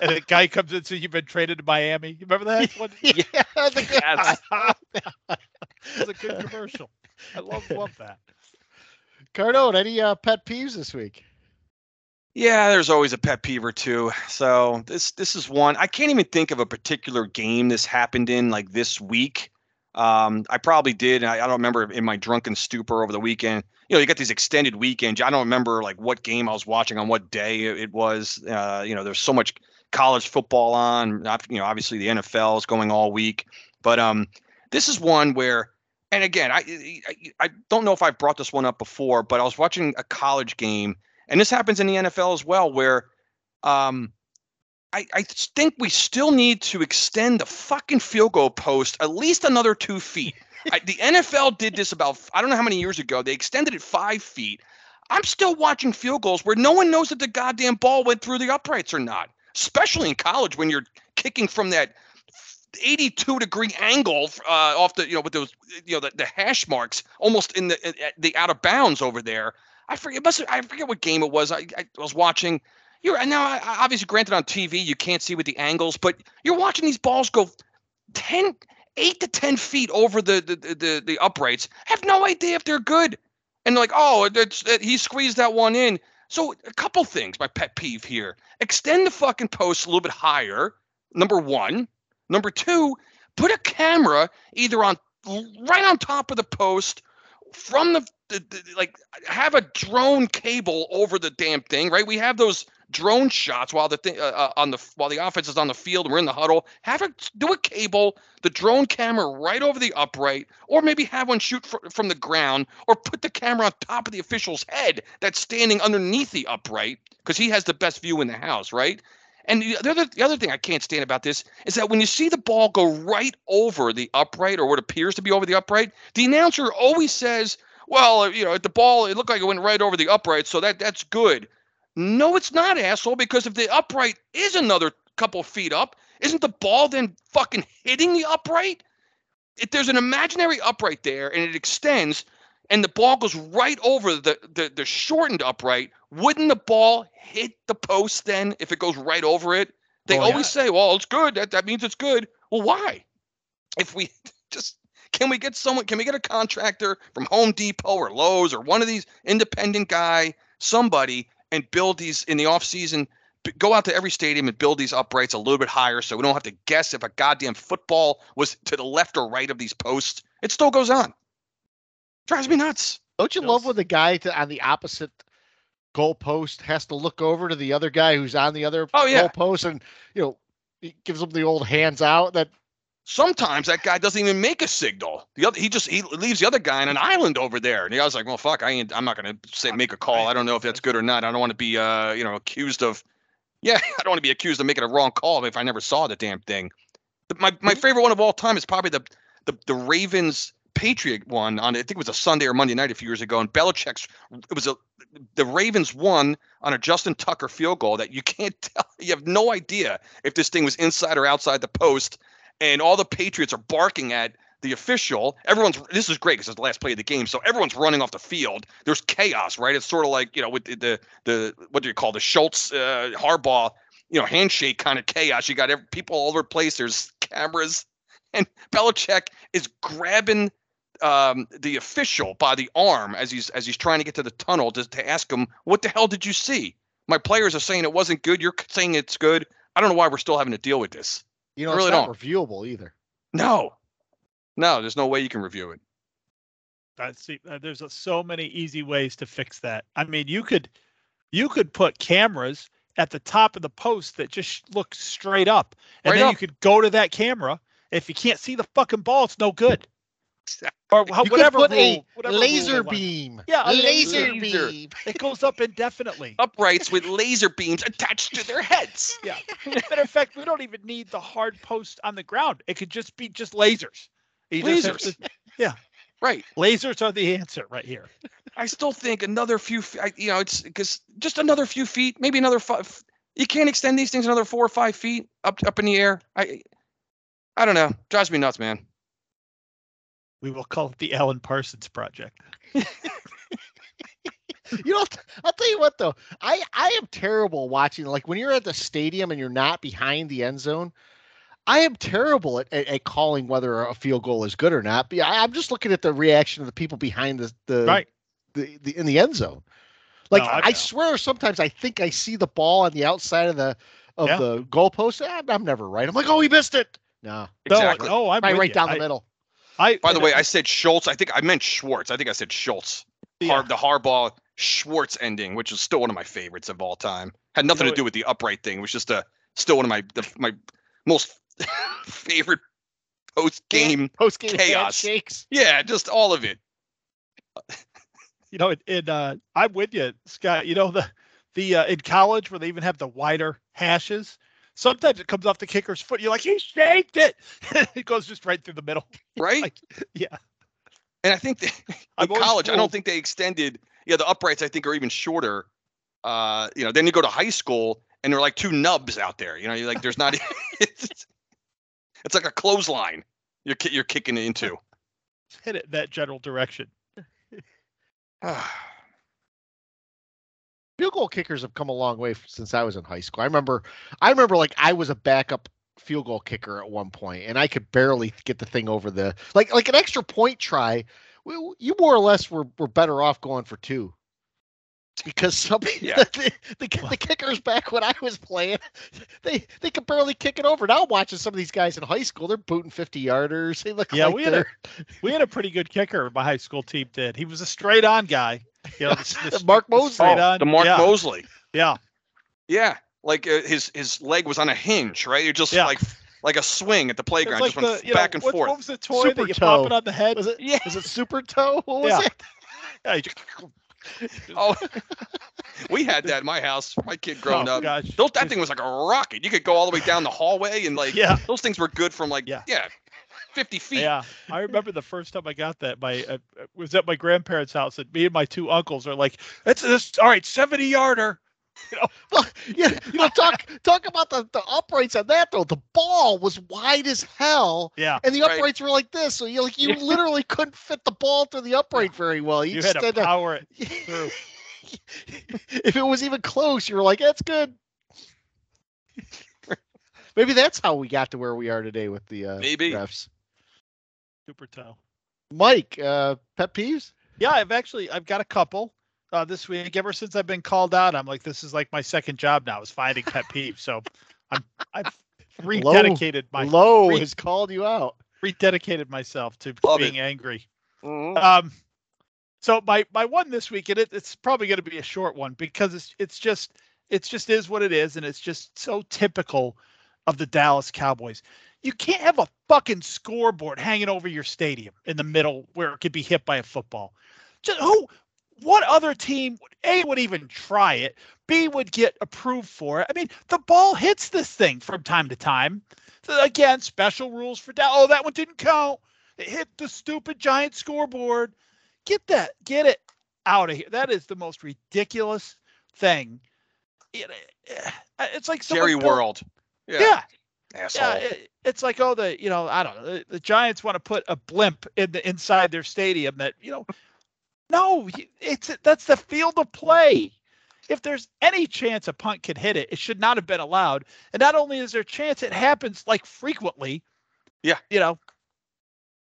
and a guy comes in and says, "You've been traded to Miami." You remember that? One? yeah, that's a good Yes. It was a good commercial. I love love that. Cardone, any uh, pet peeves this week? Yeah, there's always a pet peeve or two. So this this is one. I can't even think of a particular game this happened in like this week. Um, I probably did. I, I don't remember in my drunken stupor over the weekend. You know, you got these extended weekends. I don't remember like what game I was watching on what day it, it was. Uh, you know, there's so much college football on. You know, obviously the NFL is going all week, but um, this is one where, and again, I I, I don't know if I've brought this one up before, but I was watching a college game and this happens in the NFL as well, where um, I, I think we still need to extend the fucking field goal post at least another two feet. I, the NFL did this about I don't know how many years ago. They extended it five feet. I'm still watching field goals where no one knows that the goddamn ball went through the uprights or not. Especially in college when you're kicking from that 82 degree angle uh, off the you know with those you know the, the hash marks almost in the the out of bounds over there. I forget. I forget what game it was. I, I was watching. You're now obviously granted on TV you can't see with the angles, but you're watching these balls go 10, 8 to ten feet over the the the, the, uprights. I have no idea if they're good. And like, oh, it, uh, he squeezed that one in. So a couple things. My pet peeve here: extend the fucking post a little bit higher. Number one. Number two, put a camera either on right on top of the post from the, the, the like have a drone cable over the damn thing, right? We have those drone shots while the thing uh, uh, on the while the offense is on the field we're in the huddle. Have it do a cable, the drone camera right over the upright, or maybe have one shoot fr- from the ground, or put the camera on top of the official's head that's standing underneath the upright because he has the best view in the house, right? And the other the other thing I can't stand about this is that when you see the ball go right over the upright or what appears to be over the upright, the announcer always says, "Well, you know, the ball it looked like it went right over the upright, so that that's good." No, it's not, asshole. Because if the upright is another couple feet up, isn't the ball then fucking hitting the upright? If there's an imaginary upright there and it extends, and the ball goes right over the, the the shortened upright, wouldn't the ball hit the post then if it goes right over it? They Oh, always say, "Well, it's good. That that means it's good." Well, why? If we just can we get someone? Can we get a contractor from Home Depot or Lowe's or one of these independent guy, somebody, and build these in the off season? Go out to every stadium and build these uprights a little bit higher, so we don't have to guess if a goddamn football was to the left or right of these posts. It still goes on. Drives me nuts. Don't you love when the guy to, on the opposite goal post has to look over to the other guy who's on the other Oh, yeah. goal post and you know he gives him the old hands out that Sometimes that guy doesn't even make a signal. The other, he just he leaves the other guy on an island over there, and the guy's like, "Well, fuck, I ain't, I'm not gonna say make a call. I don't know if that's good or not. I don't want to be, uh, you know, accused of, yeah, I don't want to be accused of making a wrong call if I never saw the damn thing." My my favorite one of all time is probably the the the Ravens Patriot one on I think it was a Sunday or Monday night a few years ago, and Belichick's it was a the Ravens won on a Justin Tucker field goal that you can't tell. You have no idea if this thing was inside or outside the post and all the Patriots are barking at the official. Everyone's this is great because it's the last play of the game, so everyone's running off the field. There's chaos, right? It's sort of like you know with the the, the what do you call the Schultz uh, Harbaugh you know handshake kind of chaos. You got every, people all over the place. There's cameras, and Belichick is grabbing um, the official by the arm as he's as he's trying to get to the tunnel to, to ask him what the hell did you see? My players are saying it wasn't good. You're saying it's good. I don't know why we're still having to deal with this. You know I really it's not don't. reviewable either. No, no, there's no way you can review it. I see. Uh, there's uh, so many easy ways to fix that. I mean, you could, you could put cameras at the top of the post that just look straight up, and Right then up. you could go to that camera. If you can't see the fucking ball, it's no good. Or how, You whatever could put rule, a whatever laser they beam. Yeah, a laser, laser. beam. It goes up indefinitely. Uprights with laser beams attached to their heads. Yeah. Matter of fact, we don't even need the hard post on the ground. It could just be just lasers. You just have Lasers. to- Right. lasers are the answer right here. I still think another few, you know, it's because just another few feet, maybe another five. You can't extend these things another four or five feet up up in the air. I, I don't know. Drives me nuts, man. We will call it the Alan Parsons Project. you know, I'll tell you what though. I I am terrible watching. Like when you're at the stadium and you're not behind the end zone, I am terrible at, at, at calling whether a field goal is good or not. But I, I'm just looking at the reaction of the people behind the the, Right. the, the in the end zone. Like No, I I, swear, sometimes I think I see the ball on the outside of the of Yeah. the goalpost. Eh, I'm never right. I'm like, oh, he missed it. No, Exactly. No, no, I'm right, right you. down the I- middle. I, By the and way, I- said Schultz. I think I meant Schwartz. I think I said Schultz. Yeah. Har- the Harbaugh Schwartz ending, which is still one of my favorites of all time. Had nothing know, to do with the upright thing. It was just a still one of my the, my most favorite post game. Post game chaos. handshakes. Yeah, just all of it. you know, in, in uh, I'm with you, Scott. You know the the uh, in college where they even have the wider hashes. Sometimes it comes off the kicker's foot. You're like, he shaked it. it goes just right through the middle. Right? Like, yeah. And I think that in college, I don't think they extended. Yeah, the uprights I think are even shorter. Uh, you know, then you go to high school and they're like two nubs out there. You know, you're like there's not. it's, it's like a clothesline. You're you're kicking it into. hit it that general direction. field goal kickers have come a long way since I was in high school. I remember, I remember like I was a backup field goal kicker at one point, and I could barely get the thing over the like like an extra point try. w- You more or less were were better off going for two. Because some Yeah. the, the, the kickers back when I was playing, they they could barely kick it over. Now watching some of these guys in high school, they're booting fifty yarders. They look Yeah, like we had a- We had a pretty good kicker. My high school team did. He was a straight on guy. You know, the, the, Mark the Moseley. Oh, the Mark yeah, Moseley. Yeah. Yeah, like uh, his his leg was on a hinge, right? It just Yeah. like like a swing at the playground, like just went the, you know, back and what, forth. what was the toy Super that you toe. pop it on the head? was it Yeah. was it super toe? What was Yeah. it? Yeah, just- Oh, we had that in my house. My kid growing oh, up. gosh. Those, that thing was like a rocket. You could go all the way down the hallway, and like Yeah. those things were good from like Yeah. yeah, fifty feet. Yeah, I remember the first time I got that. My uh, uh, was at my grandparents' house, and me and my two uncles are like, "It's this all right, seventy yarder." You Well, yeah, you know, talk talk about the, the uprights on that though. The ball was wide as hell, Yeah, and the Right. uprights were like this. So you like you Yeah. literally couldn't fit the ball through the upright very well. You, you just had to had to- power it through. if it was even close, you were like, "That's good." Maybe that's how we got to where we are today with the uh, Maybe. refs. Super toe. Mike, uh, pet peeves? Yeah, I've actually I've got a couple uh, this week. Ever since I've been called out, I'm like, this is like my second job now is finding pet peeves. So I'm I've rededicated my Low re- has called you out. rededicated myself to Love being it. angry. Mhm. Um, so my my one this week, and it, it's probably going to be a short one because it's it's just it's just is what it is, and it's just so typical of the Dallas Cowboys. You can't have a fucking scoreboard hanging over your stadium in the middle where it could be hit by a football. Just who? What other team a would even try it? B would get approved for it. I mean, the ball hits this thing from time to time. So again, special rules for Dallas. Oh, that one didn't count. It hit the stupid giant scoreboard. Get that, get it out of here. That is the most ridiculous thing. It- eh, it's like Jerry built- World. Yeah. Yeah, Asshole. yeah. it- it's like oh, the you know I don't know. The, the Giants want to put a blimp in the inside their stadium. That you know, no, it's that's the field of play. If there's any chance a punt can hit it, it should not have been allowed. And not only is there a chance, it happens like frequently. Yeah. You know,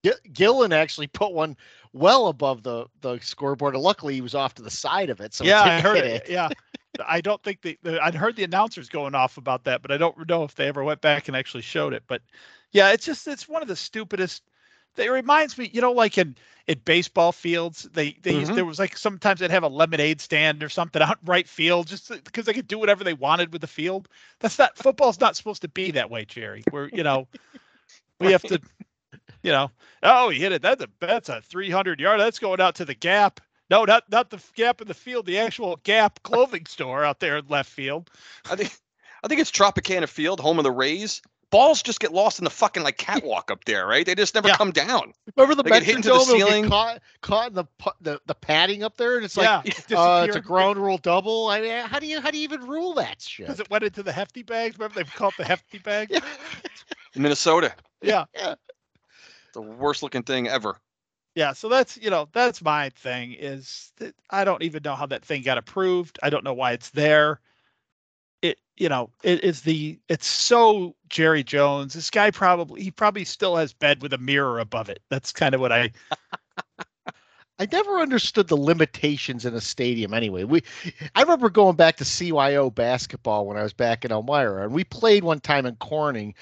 G- Gillan actually put one well above the the scoreboard. and Luckily, he was off to the side of it, so it yeah, I heard hit it. Yeah, I don't think the, the I'd heard the announcers going off about that, but I don't know if they ever went back and actually showed it. But yeah, it's just it's one of the stupidest. It reminds me, you know, like in in baseball fields, they they used, Mhm. there was like sometimes they'd have a lemonade stand or something out right field just because they could do whatever they wanted with the field. That's not football's not supposed to be that way, Jerry. Where you know we have to, you know, oh, he hit it. That's a that's a 300 yard. That's going out to the gap. No, not not the gap in the field. The actual Gap clothing store out there in left field. I think I think it's Tropicana Field, home of the Rays. Balls just get lost in the fucking like catwalk up there, right? They just never Yeah. come down. Remember the They get hit into the Metrodome? It'll get ceiling. Caught, caught in the, the the padding up there, and it's yeah, like it's uh, it's a ground rule double. I mean, how do you how do you even rule that shit? because it went into the hefty bags. Remember they called the hefty bag? Yeah. Minnesota, Yeah. the worst looking thing ever. Yeah, so that's you know that's my thing is that I don't even know how that thing got approved. I don't know why it's there. It you know it is the it's so Jerry Jones. This guy probably he probably still has bed with a mirror above it. That's kind of what I I never understood the limitations in a stadium anyway. We I remember going back to CYO basketball when I was back in Elmira and we played one time in Corning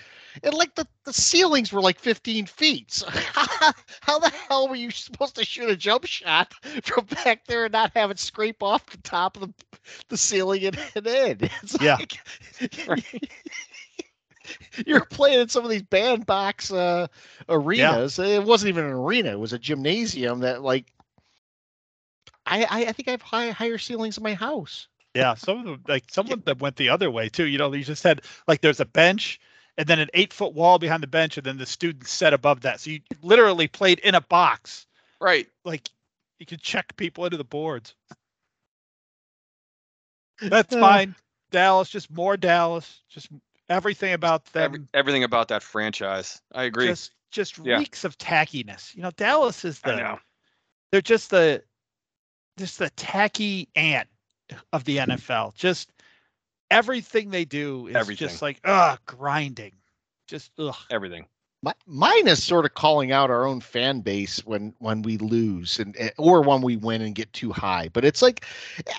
and like the, the ceilings were like 15 feet. So how, the hell were you supposed to shoot a jump shot from back there and not have it scrape off the top of the, the ceiling and, and in? It's yeah. Like, you're playing in some of these bandbox uh, arenas. Yeah. It wasn't even an arena; it was a gymnasium that, like, I I, I think I have high, higher ceilings in my house. Yeah, some of them, like some of them went the other way too. You know, you just had like there's a bench and then an eight foot wall behind the bench, and then the students set above that. So you literally played in a box. Right. Like you could check people into the boards. That's uh, fine. Dallas, just more Dallas. Just everything about them. Every, everything about that franchise. I agree. Just just yeah. reeks of tackiness. You know, Dallas is the they're just the just the tacky ant of the NFL. Just everything they do is everything. just like ugh, grinding. Just ugh. Everything. My, mine is sort of calling out our own fan base when when we lose and eh, or when we win and get too high. But it's like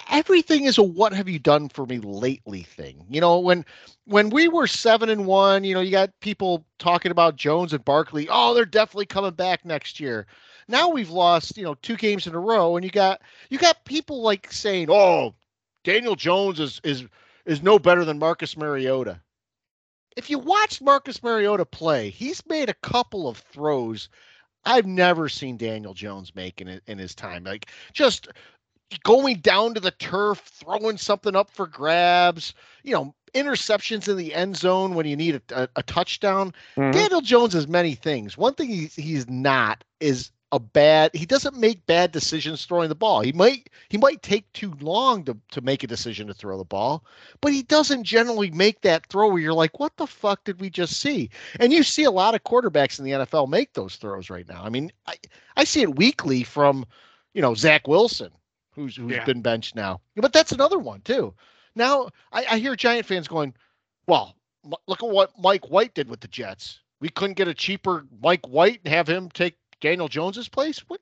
everything is a what have you done for me lately thing. You know, when when we were seven and one, you know, you got people talking about Jones and Barkley. Oh, they're definitely coming back next year. Now we've lost, you know, two games in a row, and you got you got people like saying, "Oh, Daniel Jones is is is no better than Marcus Mariota. If you watch Marcus Mariota play, he's made a couple of throws I've never seen Daniel Jones make in, in his time. Like just going down to the turf, throwing something up for grabs, you know, interceptions in the end zone when you need a, a, a touchdown. Mm-hmm. Daniel Jones is many things. One thing he's, he's not is a bad he doesn't make bad decisions throwing the ball. He might he might take too long to, to make a decision to throw the ball, but he doesn't generally make that throw where you're like, what the fuck did we just see? And you see a lot of quarterbacks in the NFL make those throws right now. I mean, I, I see it weekly from, you know, Zach Wilson, who's who's yeah. been benched now. But that's another one too. Now I, I hear Giant fans going, Well, look at what Mike White did with the Jets. We couldn't get a cheaper Mike White and have him take Daniel Jones's place? What?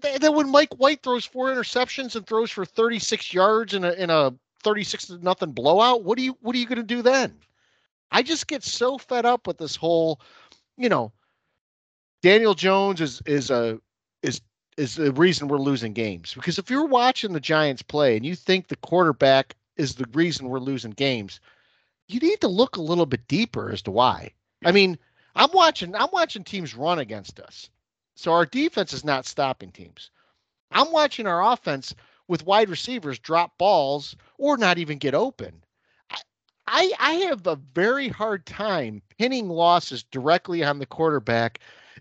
Then when Mike White throws four interceptions and throws for 36 yards in a in a 36 to nothing blowout, what do you what are you going to do then? I just get so fed up with this whole, you know, Daniel Jones is is a is is the reason we're losing games because if you're watching the Giants play and you think the quarterback is the reason we're losing games, you need to look a little bit deeper as to why. I mean, I'm watching I'm watching teams run against us. So our defense is not stopping teams. I'm watching our offense with wide receivers drop balls or not even get open. I, I have a very hard time pinning losses directly on the quarterback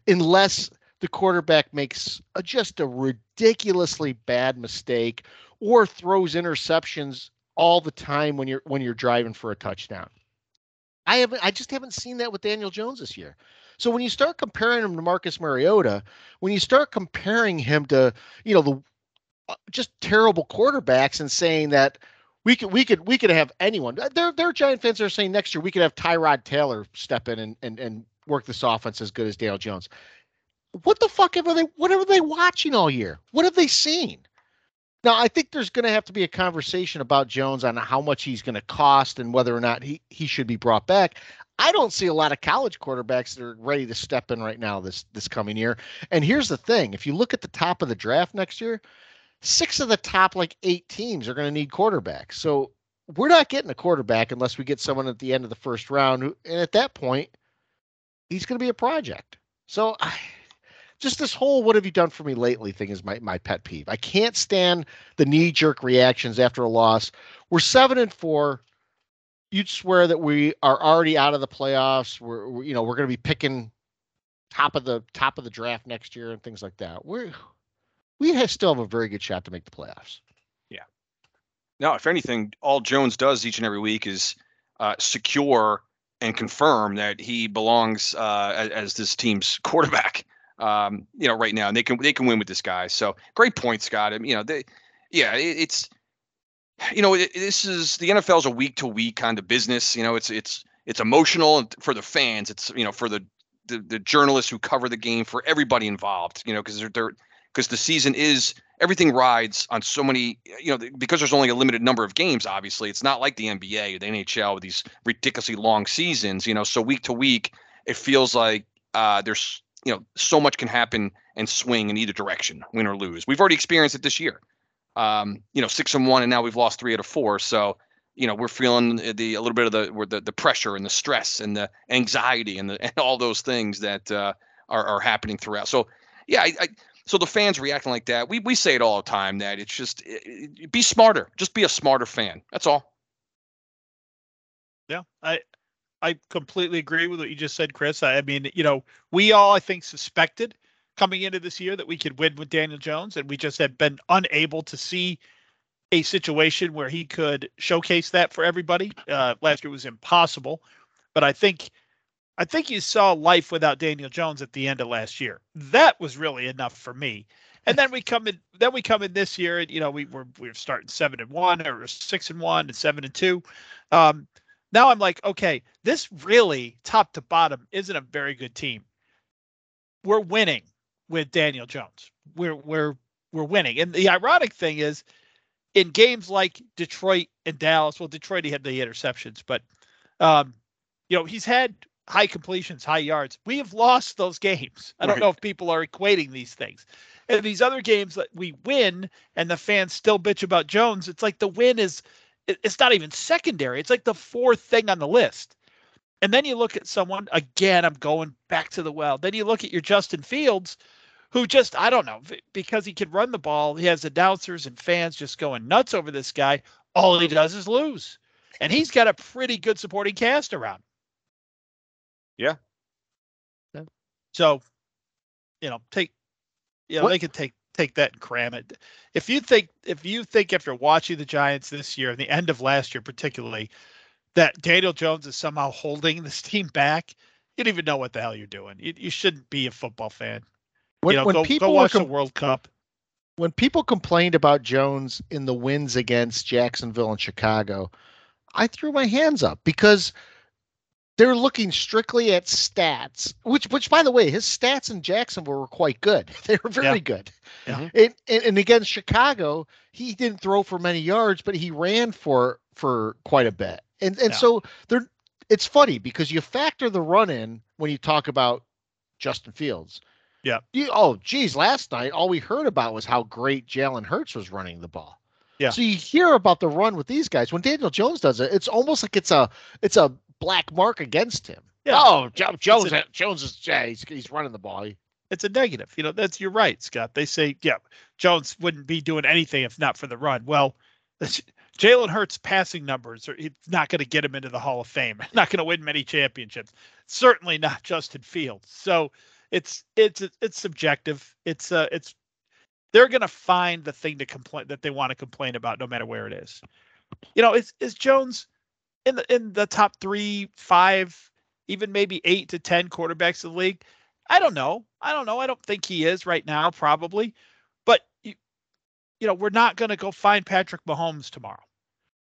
unless the quarterback makes a, just a ridiculously bad mistake or throws interceptions all the time when you're when you're driving for a touchdown. I haven't I just haven't seen that with Daniel Jones this year. So when you start comparing him to Marcus Mariota, when you start comparing him to, you know, the uh, just terrible quarterbacks and saying that we could we could we could have anyone. Uh, there there are Giant fans are saying next year we could have Tyrod Taylor step in and and, and work this offense as good as Daniel Jones. What the fuck have they what are they watching all year? What have they seen? Now, I think there's going to have to be a conversation about Jones on how much he's going to cost and whether or not he, he should be brought back. I don't see a lot of college quarterbacks that are ready to step in right now this this coming year. And here's the thing: if you look at the top of the draft next year, six of the top like eight teams are going to need quarterbacks. So we're not getting a quarterback unless we get someone at the end of the first round. And at that point, he's going to be a project. So I, just this whole "what have you done for me lately" thing is my my pet peeve. I can't stand the knee jerk reactions after a loss. We're seven and four you'd swear that we are already out of the playoffs. We're, we're you know we're going to be picking top of the top of the draft next year and things like that. We're we have, still have a very good shot to make the playoffs. Yeah. Now, if anything, all Jones does each and every week is uh, secure and confirm that he belongs uh, as, as, this team's quarterback. Um, you know, right now, and they can they can win with this guy. So great point, Scott. I mean, you know, they, yeah, it, it's, you know, it, this is the NFL is a week to week kind of business. You know, it's it's it's emotional for the fans. It's you know for the the, the journalists who cover the game, for everybody involved. You know, because they're they're because the season is everything rides on so many you know because there's only a limited number of games obviously it's not like the nba or the nhl with these ridiculously long seasons you know so week to week it feels like uh, there's you know so much can happen and swing in either direction win or lose. We've already experienced it this year. Um, you know six and one and now we've lost three out of four. So you know we're feeling the a little bit of the the, the pressure and the stress and the anxiety and the and all those things that uh, are, are happening throughout. So yeah I, I so the fans reacting like that, we we say it all the time that it's just it, it, be smarter, just be a smarter fan. That's all. Yeah, I I completely agree with what you just said, Chris. I, I mean, you know, we all I think suspected coming into this year that we could win with Daniel Jones, and we just have been unable to see a situation where he could showcase that for everybody. Uh, last year was impossible, but I think I think you saw life without Daniel Jones at the end of last year. That was really enough for me. And then we come in. Then we come in this year, and you know we were we are starting seven and one, or six and one, and seven and two. Um, now I'm like, okay, this really top to bottom isn't a very good team. We're winning with Daniel Jones. We're we're we're winning. And the ironic thing is, in games like Detroit and Dallas, well, Detroit he had the interceptions, but um, you know he's had high completions, high yards. We have lost those games. I don't right. know if people are equating these things. And these other games that we win and the fans still bitch about Jones, it's like the win is it's not even secondary. It's like the fourth thing on the list. And then you look at someone again, I'm going back to the well. Then you look at your Justin Fields, who just, I don't know, because he can run the ball, he has announcers and fans just going nuts over this guy. All he does is lose. And he's got a pretty good supporting cast around. Yeah. yeah. So, you know, take, you know, what? they could take take that and cram it. If you think if you think after watching the Giants this year and the end of last year particularly that Daniel Jones is somehow holding this team back, you don't even know what the hell you're doing. You, you shouldn't be a football fan. When, you know, when go, people go watch com- the World Cup. When people complained about Jones in the wins against Jacksonville and Chicago, I threw my hands up because – they're looking strictly at stats, which, which by the way, his stats in Jacksonville were quite good. They were very yeah. good. Yeah. Mm-hmm. And, and, and against Chicago, he didn't throw for many yards, but he ran for for quite a bit. And and yeah. so they're it's funny because you factor the run in when you talk about Justin Fields. Yeah. You, oh, geez, last night all we heard about was how great Jalen Hurts was running the ball. Yeah. So you hear about the run with these guys. When Daniel Jones does it, it's almost like it's a it's a black mark against him. Yeah. Oh, Jones, a, Jones is yeah, he's, he's running the ball. It's a negative. You know, that's you're right, Scott. They say, yeah, Jones wouldn't be doing anything if not for the run. Well, Jalen Hurts' passing numbers are it's not going to get him into the Hall of Fame. Not going to win many championships. Certainly not Justin Fields. So it's it's it's subjective. It's uh it's they're going to find the thing to complain that they want to complain about no matter where it is. You know, is is Jones in the in the top three, five, even maybe eight to ten quarterbacks of the league? I don't know. I don't know. I don't think he is right now, probably. But you, you know, we're not going to go find Patrick Mahomes tomorrow.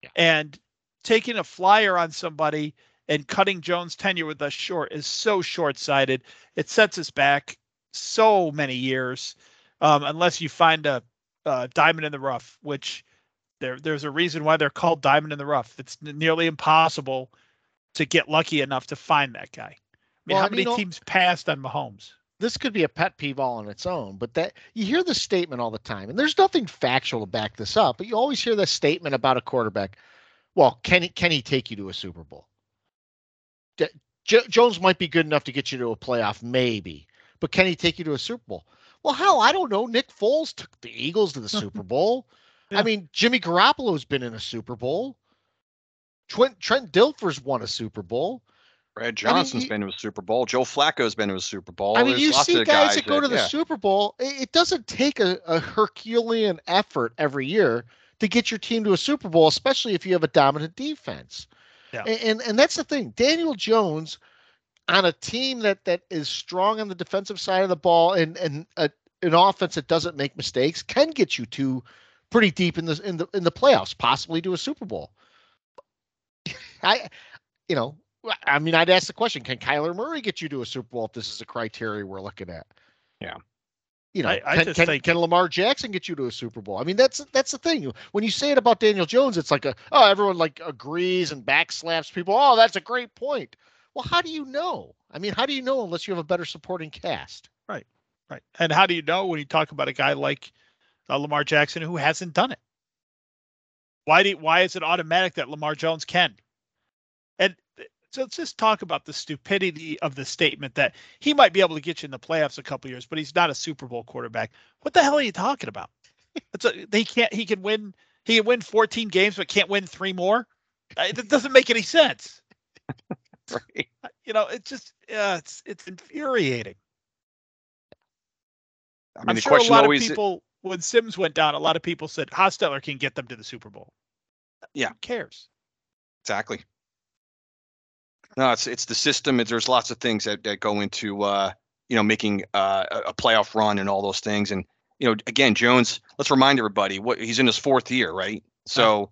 Yeah. And taking a flyer on somebody and cutting Jones' tenure with us short is so short-sighted. It sets us back so many years, um, unless you find a, a diamond in the rough, which there, there's a reason why they're called diamond in the rough. It's nearly impossible to get lucky enough to find that guy. I mean, well, how many you know, teams passed on Mahomes? This could be a pet peeve all on its own, but that you hear the statement all the time, and there's nothing factual to back this up. But you always hear the statement about a quarterback. Well, can he can he take you to a Super Bowl? J- Jones might be good enough to get you to a playoff, maybe, but can he take you to a Super Bowl? Well, hell, I don't know. Nick Foles took the Eagles to the Super Bowl. Yeah. I mean, Jimmy Garoppolo's been in a Super Bowl. Trent, Trent Dilfer's won a Super Bowl. Brad Johnson's I mean, been to a Super Bowl. Joe Flacco's been to a Super Bowl. I mean, There's you see guys, guys, that go to the yeah. Super Bowl. It doesn't take a, a Herculean effort every year to get your team to a Super Bowl, especially if you have a dominant defense. Yeah. And, and, and that's the thing. Daniel Jones, on a team that that is strong on the defensive side of the ball and and a, an offense that doesn't make mistakes can get you to pretty deep in the in the in the playoffs, possibly to a Super Bowl. I, you know, I mean, I'd ask the question: Can Kyler Murray get you to a Super Bowl if this is a criteria we're looking at? Yeah. You know, I- I can, just can, think- can Lamar Jackson get you to a Super Bowl? I mean, that's that's the thing. When you say it about Daniel Jones, it's like a oh, everyone like agrees and backslaps people. Oh, that's a great point. Well, how do you know? I mean, how do you know unless you have a better supporting cast? Right, right. And how do you know when you talk about a guy like uh, Lamar Jackson who hasn't done it? Why do why is it automatic that Lamar Jones can? And so let's just talk about the stupidity of the statement that he might be able to get you in the playoffs a couple years, but he's not a Super Bowl quarterback. What the hell are you talking about? It's a, they can't. He can win. He can win 14 games, but can't win three more. Uh, That doesn't make any sense. Right. You know, it's just yeah, it's it's infuriating. I mean, I'm the sure a question lot always of people, when Sims went down, a lot of people said Hostetler can get them to the Super Bowl. Yeah. Who cares? Exactly. No, it's it's the system. It's, there's lots of things that, that go into uh, you know making uh, a playoff run and all those things. And you know, again, Jones. Let's remind everybody what he's in his fourth year, right? So,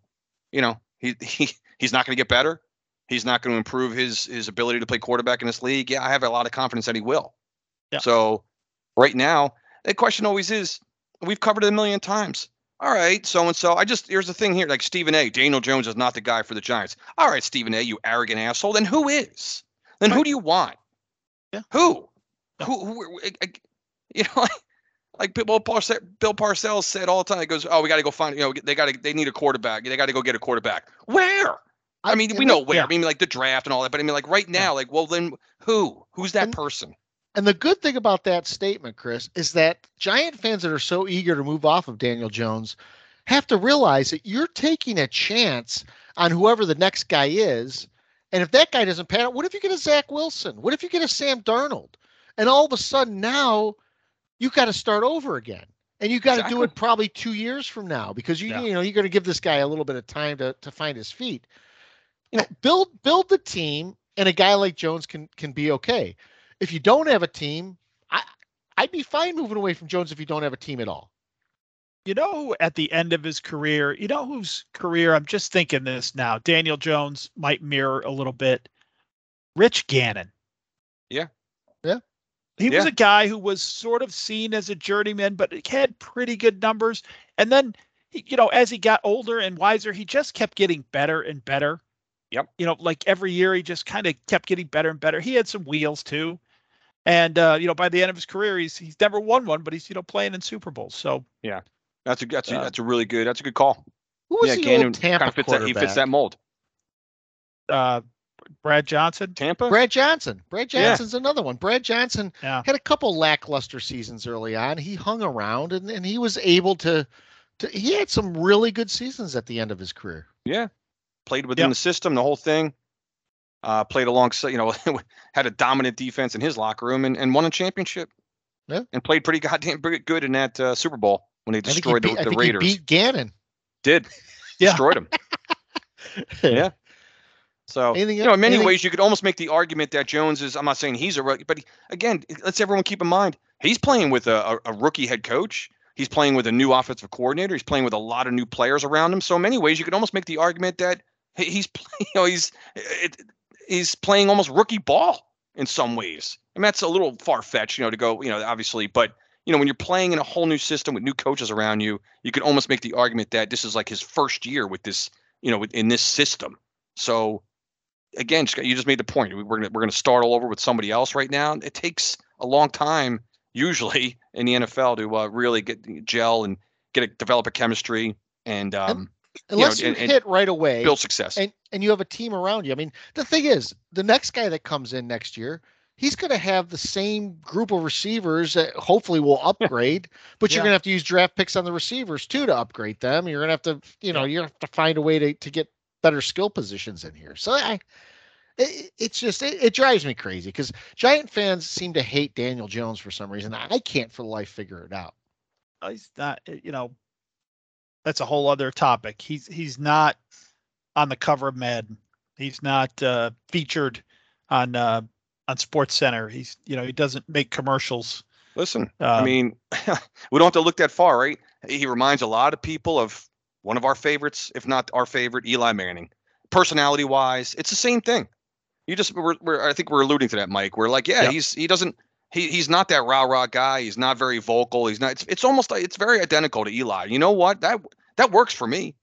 you know, he he he's not going to get better. He's not going to improve his his ability to play quarterback in this league. Yeah, I have a lot of confidence that he will. Yeah. So, right now, the question always is: We've covered it a million times. All right, so and so. I just here's the thing here, like Stephen A. Daniel Jones is not the guy for the Giants. All right, Stephen A. You arrogant asshole. Then who is? Then who do you want? Yeah. Who? Yeah. Who? Who? I- You know, like, like Bill Parcells, Bill Parcells said all the time. He goes, "Oh, we got to go find. You know, they got to. They need a quarterback. They got to go get a quarterback. Where? I mean, we know where. yeah. I mean, like the draft and all that. But I mean, like right now, like, well, then who? Who's that person? And the good thing about that statement, Chris, is that Giant fans that are so eager to move off of Daniel Jones have to realize that you're taking a chance on whoever the next guy is. And if that guy doesn't pan out, what if you get a Zach Wilson? What if you get a Sam Darnold? And all of a sudden now you've got to start over again. And you've got to do it probably two years from now because you Yeah. you know you're going to give this guy a little bit of time to to find his feet. You know, build build the team, and a guy like Jones can can be okay. If you don't have a team, I I'd be fine moving away from Jones if you don't have a team at all. You know, at the end of his career, you know whose career I'm just thinking this now. Daniel Jones might mirror a little bit. Rich Gannon. Yeah. Yeah. He was a guy who was sort of seen as a journeyman, but he had pretty good numbers. And then, you know, as he got older and wiser, he just kept getting better and better. Yep. You know, like every year, he just kind of kept getting better and better. He had some wheels too. And uh, you know, by the end of his career, he's he's never won one, but he's you know playing in Super Bowls. So yeah, That's a that's a, Uh, that's a really good. That's a good call. Who was yeah, the Gannon old Tampa kind of fits that. He fits that mold. uh, Brad Johnson. Tampa. Brad Johnson. Brad Yeah. Johnson's another one. Brad Johnson Yeah. had a couple lackluster seasons early on. He hung around and, and he was able to, to he had some really good seasons at the end of his career. Yeah, played within Yep. the system, the whole thing. Uh, played alongside, you know, had a dominant defense in his locker room and, and won a championship. Yeah. And played pretty goddamn good in that uh, Super Bowl when they I think he destroyed beat, the, the think he Raiders. beat Gannon. Did Yeah. destroyed him. Yeah. So Anything you know, in many anything- ways, you could almost make the argument that Jones is. I'm not saying he's a rookie, but he- again, let's everyone keep in mind he's playing with a, a, a rookie head coach. He's playing with a new offensive coordinator. He's playing with a lot of new players around him. So in many ways, you could almost make the argument that he's. You know, he's it, he's playing almost rookie ball in some ways. I mean, that's a little far fetched, you know, to go, you know, obviously, but you know, when you're playing in a whole new system with new coaches around you, you could almost make the argument that this is like his first year with this, you know, in this system. So again, you just made the point. We're gonna we're gonna start all over with somebody else right now. It takes a long time, usually in the NFL, to uh, really get gel and get a, develop a chemistry and um, Unless you, and- and hit right away build success. and, and you have a team around you. I mean, the thing is, the next guy that comes in next year, he's going to have the same group of receivers that hopefully will upgrade, but you're going to have to use draft picks on the receivers too to upgrade them. You're going to have to, you know, you have to find a way to, to get better skill positions in here. So I, it, it's just, it, it drives me crazy because Giant fans seem to hate Daniel Jones for some reason. I can't for life figure it out. he's not you know that's a whole other topic he's he's not on the cover of madden he's not uh featured on uh on Sports Center. He's you know he doesn't make commercials. Listen, I Um, mean, we don't have to look that far, right? He reminds a lot of people of one of our favorites, if not our favorite, Eli Manning. Personality wise, it's the same thing. You just, we're, we're, I think we're alluding to that, Mike. We're like, yeah, Yep. he's, he doesn't, he, he's not that rah rah guy. He's not very vocal. He's not, it's, it's almost like, it's very identical to Eli. You know what? That, that works for me.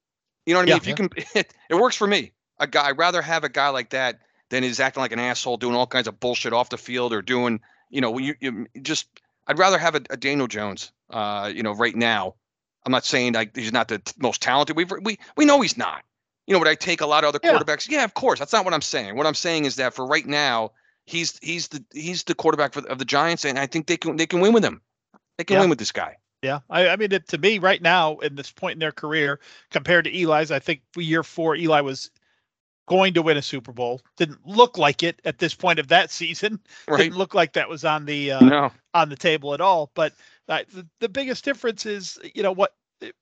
You know what I mean? Yeah. if you can, it, it, works for me. A guy, I'd rather have a guy like that than is acting like an asshole, doing all kinds of bullshit off the field or doing, you know, you, you just, I'd rather have a, a Daniel Jones, uh, you know, right now. I'm not saying like he's not the most talented. We we we know he's not. You know, would I take a lot of other Yeah. quarterbacks? Yeah, of course. That's not what I'm saying. What I'm saying is that for right now, he's he's the he's the quarterback for, of the Giants, and I think they can they can win with him. They can Yeah. win with this guy. Yeah, I, I mean, it, to me, right now, in this point in their career, compared to Eli's, I think year four, Eli was going to win a Super Bowl. Didn't look like it at this point of that season. Right? Didn't look like that was on the uh, No. on the table at all. But uh, the, the biggest difference is, you know, what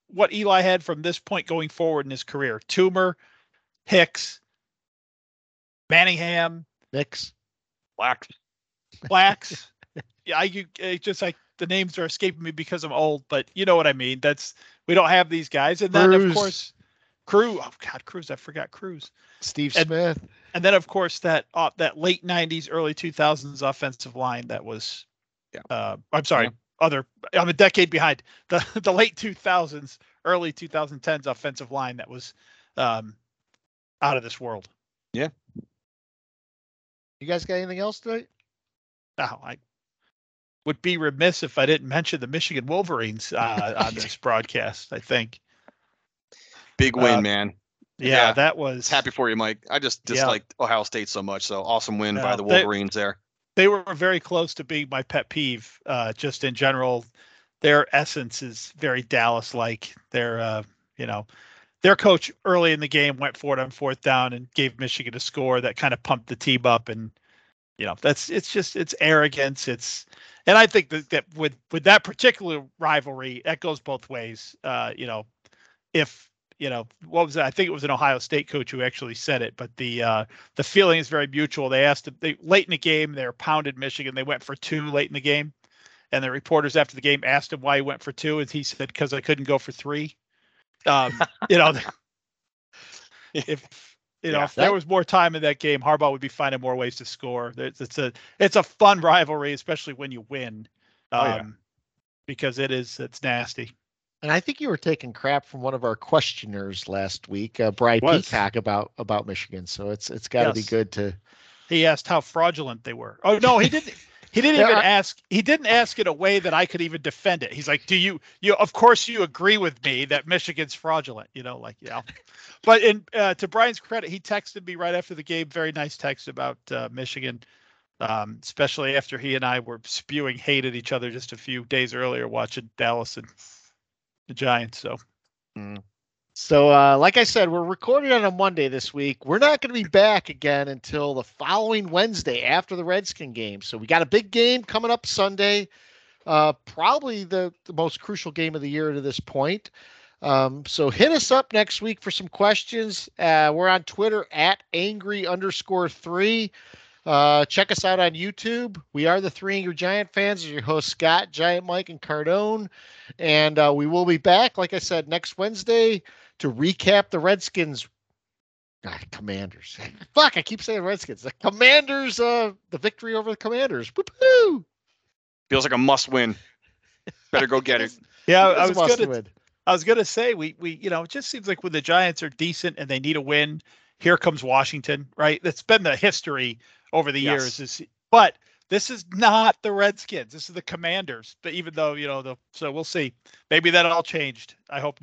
what Eli had from this point going forward in his career: Toomer, Hicks, Manningham, Nicks. Black. Blacks. yeah, I you it just like the names are escaping me because I'm old, but you know what I mean. That's we don't have these guys, and then of course, Crew. Oh God, Cruz! I forgot Cruz. Steve And- Smith. And then of course that uh, that late '90s, early 2000s offensive line that was. Yeah. Uh, I'm sorry. Yeah. Other. I'm a decade behind. The the late 2000s, early 2010s offensive line that was, um, out of this world. You guys got anything else tonight? Now, I would be remiss if I didn't mention the Michigan Wolverines uh, on this broadcast. I think. Big win, Uh, man. Yeah, Yeah, that was Happy for you, Mike. I just Yeah. disliked Ohio State so much. So awesome win Yeah, by the they- Wolverines there. They were very close to being my pet peeve. Uh, just in general, their essence is very Dallas-like. Their, uh, you know, their coach early in the game went for it on fourth down and gave Michigan a score that kind of pumped the team up, and you know, that's it's just it's arrogance. It's and I think that, that with with that particular rivalry, that goes both ways. Uh, you know, if you know what was? I think it was an Ohio State coach who actually said it, but the uh, the feeling is very mutual. They asked they late in the game, they were pounded Michigan. They went for two late in the game, and the reporters after the game asked him why he went for two, and he said because I couldn't go for three. Um, you know, if you know Yeah. if there was more time in that game, Harbaugh would be finding more ways to score. It's, it's a it's a fun rivalry, especially when you win, um, Oh, yeah. because it is it's nasty. And I think you were taking crap from one of our questioners last week, uh, Brian Peacock, about about Michigan. So it's it's got to be good to. He asked how fraudulent they were. Oh no, he didn't. He didn't Yeah, even I- ask. He didn't ask in a way that I could even defend it. He's like, "Do you? You of course you agree with me that Michigan's fraudulent." You know, like yeah. But in uh, to Brian's credit, he texted me right after the game. Very nice text about uh, Michigan, um, especially after he and I were spewing hate at each other just a few days earlier watching Dallas and the Giants. So So, uh, like I said, we're recording on a Monday this week. We're not going to be back again until the following Wednesday after the Redskin game. So, we got a big game coming up Sunday. Uh, probably the, the most crucial game of the year to this point. Um, so, hit us up next week for some questions. Uh, we're on Twitter at angry underscore three. Uh, check us out on YouTube. We are the Three Angry Giant fans. Your host Scott, Giant Mike, and Cardone, and uh, we will be back, like I said, next Wednesday to recap the Redskins. Ah, commanders. Fuck, I keep saying Redskins. The Commanders, uh, the victory over the Commanders. Woo-hoo! Feels like a must win. Better go get it. yeah, It's I a was gonna win. I was gonna say we we you know it just seems like when the Giants are decent and they need a win, here comes Washington, right? That's been the history over the Yes. years. Is but this is not the Redskins. This is the Commanders. But even though you know the so we'll see. Maybe that all changed. I hope